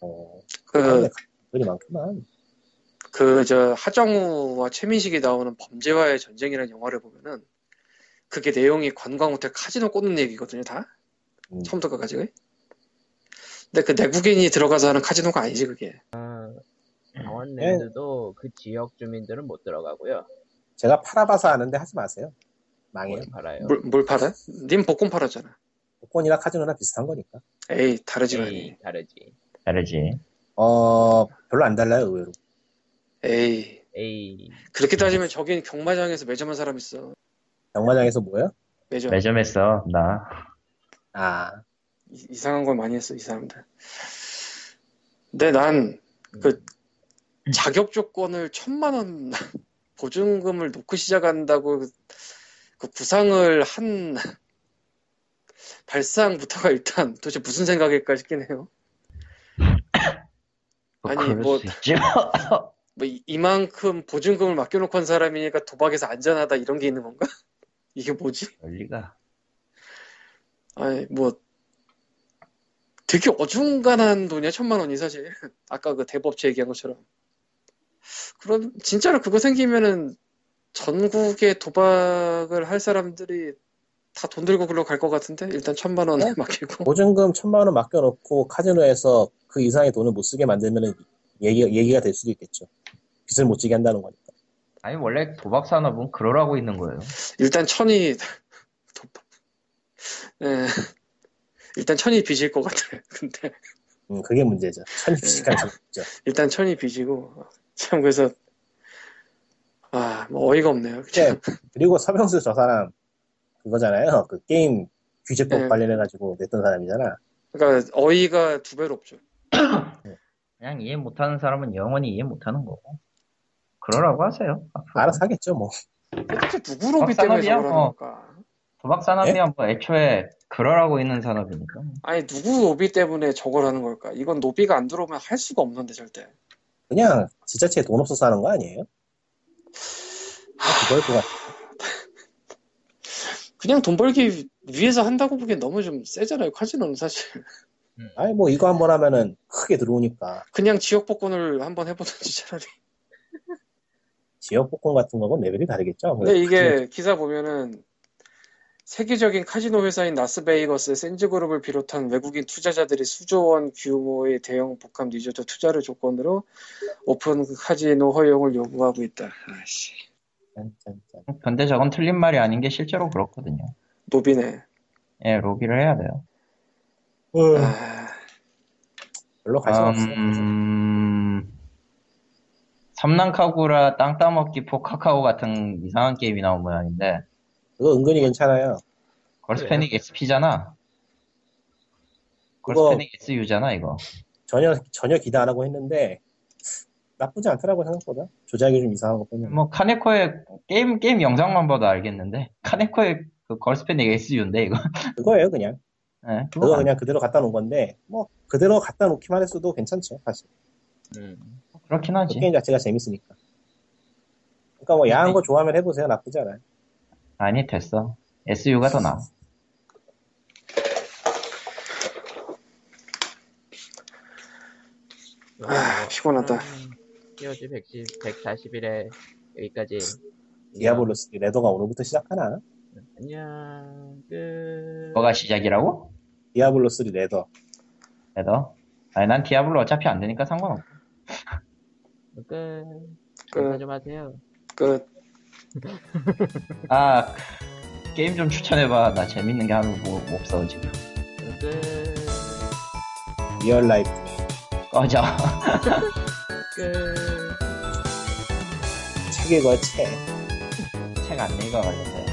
어. 그, 돈이 많구만. 그, 저, 하정우와 최민식이 나오는 범죄와의 전쟁이라는 영화를 보면은 그게 내용이 관광 호텔 카지노 꽂는 얘기거든요, 다. 음. 처음부터 끝까지. 근데 그 내국인이 들어가서 하는 카지노가 아니지, 그게. 강원랜드도 그 지역 주민들은 못 들어가고요. 제가 팔아봐서 아는데 하지 마세요. 망해요. 뭘 팔아요. 뭘, 뭘 팔아? 님 복권 팔았잖아. 복권이나 카지노나 비슷한 거니까. 에이, 다르지, 에이, 많이. 다르지. 다르지. 어, 별로 안 달라요, 의외로. 에이. 에이, 그렇게 따지면 저긴 경마장에서 매점한 사람 있어. 경마장에서 뭐요? 매점. 매점했어 나. 아, 이- 이상한 걸 많이 했어, 이 사람들. 근데 난, 그, 자격 조건을 천만 원 보증금을 놓고 시작한다고 그, 그 구상을 한 발상부터가 일단 도대체 무슨 생각일까 싶긴 해요. 아니, 뭐- 수 있죠. 뭐, 이- 이만큼 보증금을 맡겨놓고 한 사람이니까 도박에서 안전하다 이런 게 있는 건가? 이게 뭐지? 원리가. 아니, 뭐, 되게 어중간한 돈이야, 천만 원이 사실. 아까 그 대법체 얘기한 것처럼. 그럼, 진짜로 그거 생기면은 전국에 도박을 할 사람들이 다 돈 들고 글로 갈 것 같은데? 일단 천만 원 어? 맡기고. 보증금 천만 원 맡겨놓고 카지노에서 그 이상의 돈을 못 쓰게 만들면 얘기, 얘기가 될 수도 있겠죠. 빚을 못 지게 한다는 거니까. 아니 원래 도박 산업은 그러라고 있는 거예요. 일단 천이, 도박. 예. 일단 천이 빚일 것 같아. 근데, 음, 그게 문제죠. 천입시간 문제죠. 일단 천이 빚이고. 참, 그래서, 아, 뭐 어이가 없네요. 네. 그리고 서병수 저 사람 그거잖아요. 그 게임 규제법 네. 관련해 가지고 냈던 사람이잖아. 그러니까 어이가 두 배로 없죠. 그냥 이해 못하는 사람은 영원히 이해 못하는 거고. 그러라고 하세요. 앞으로. 알아서 하겠죠, 뭐. 도대체 누구 로비 막 때문에. 걸까? 도박 산업이야 뭐 애초에 그러라고 있는 산업이니까. 아니 누구 로비 때문에 저걸 하는 걸까? 이건 로비가 안 들어오면 할 수가 없는데 절대. 그냥 지자체에 돈 없어서 하는 거 아니에요? 아, 그걸 것 같아. 그냥 돈 벌기 위해서 한다고 보기엔 너무 좀 세잖아요. 카지노는 사실. 아니, 뭐, 이거 한번 하면은 크게 들어오니까. 그냥 지역 복권을 한번 해보든지 차라리. 지역 복권 같은 거는 레벨이 다르겠죠? 근데 이게 기사 보면은 세계적인 카지노 회사인 라스베이거스의 샌즈그룹을 비롯한 외국인 투자자들이 수조 원 규모의 대형 복합 리조트 투자를 조건으로 오픈 카지노 허용을 요구하고 있다. 아씨. 근데 저건 틀린 말이 아닌 게 실제로 그렇거든요. 노비네. 예, 로비를 해야 돼요. 아, 별로 관심 없어요. 음, 섬난카구라 땅 따먹기 포카카오 같은 이상한 게임이 나온 모양인데 그거 은근히 괜찮아요. 걸스패닉 SP잖아. 그거- 걸스패닉 SU잖아 이거. 전혀, 전혀 기대 안 하고 했는데, 나쁘지 않더라고, 생각보다. 조작이 좀 이상한 거 보면. 뭐 카네코의 게임 게임 영상만 봐도 알겠는데 카네코의 그 걸스패닉 SU인데 이거. 그거예요, 그냥. 예, 그거 그거 그냥 그대로 갖다 놓은 건데, 뭐, 그대로 갖다 놓기만 했어도 괜찮죠, 사실. 음. 그렇긴 하지. 게임 자체가 재밌으니까. 그러니까 뭐, 야한 거 좋아하면 해보세요. 나쁘지 않아요. 아니 됐어. SU가 더 나아. 아, 피곤하다. POG 110, 141에 여기까지. 디아블로 3 래더가 오늘부터 시작하나? 안녕. 끝. 뭐가 시작이라고? 디아블로 3 래더. 래더? 아니 난 디아블로 어차피 안 되니까 상관없어. 끝. 끝. 좀 하세요. 끝. 아 게임 좀 추천해봐. 나 재밌는 게 하나 뭐 없어 지금. 끝. 리얼 라이프. 꺼져. 끝. 책 읽어요, 책. 책 안 읽어가지고.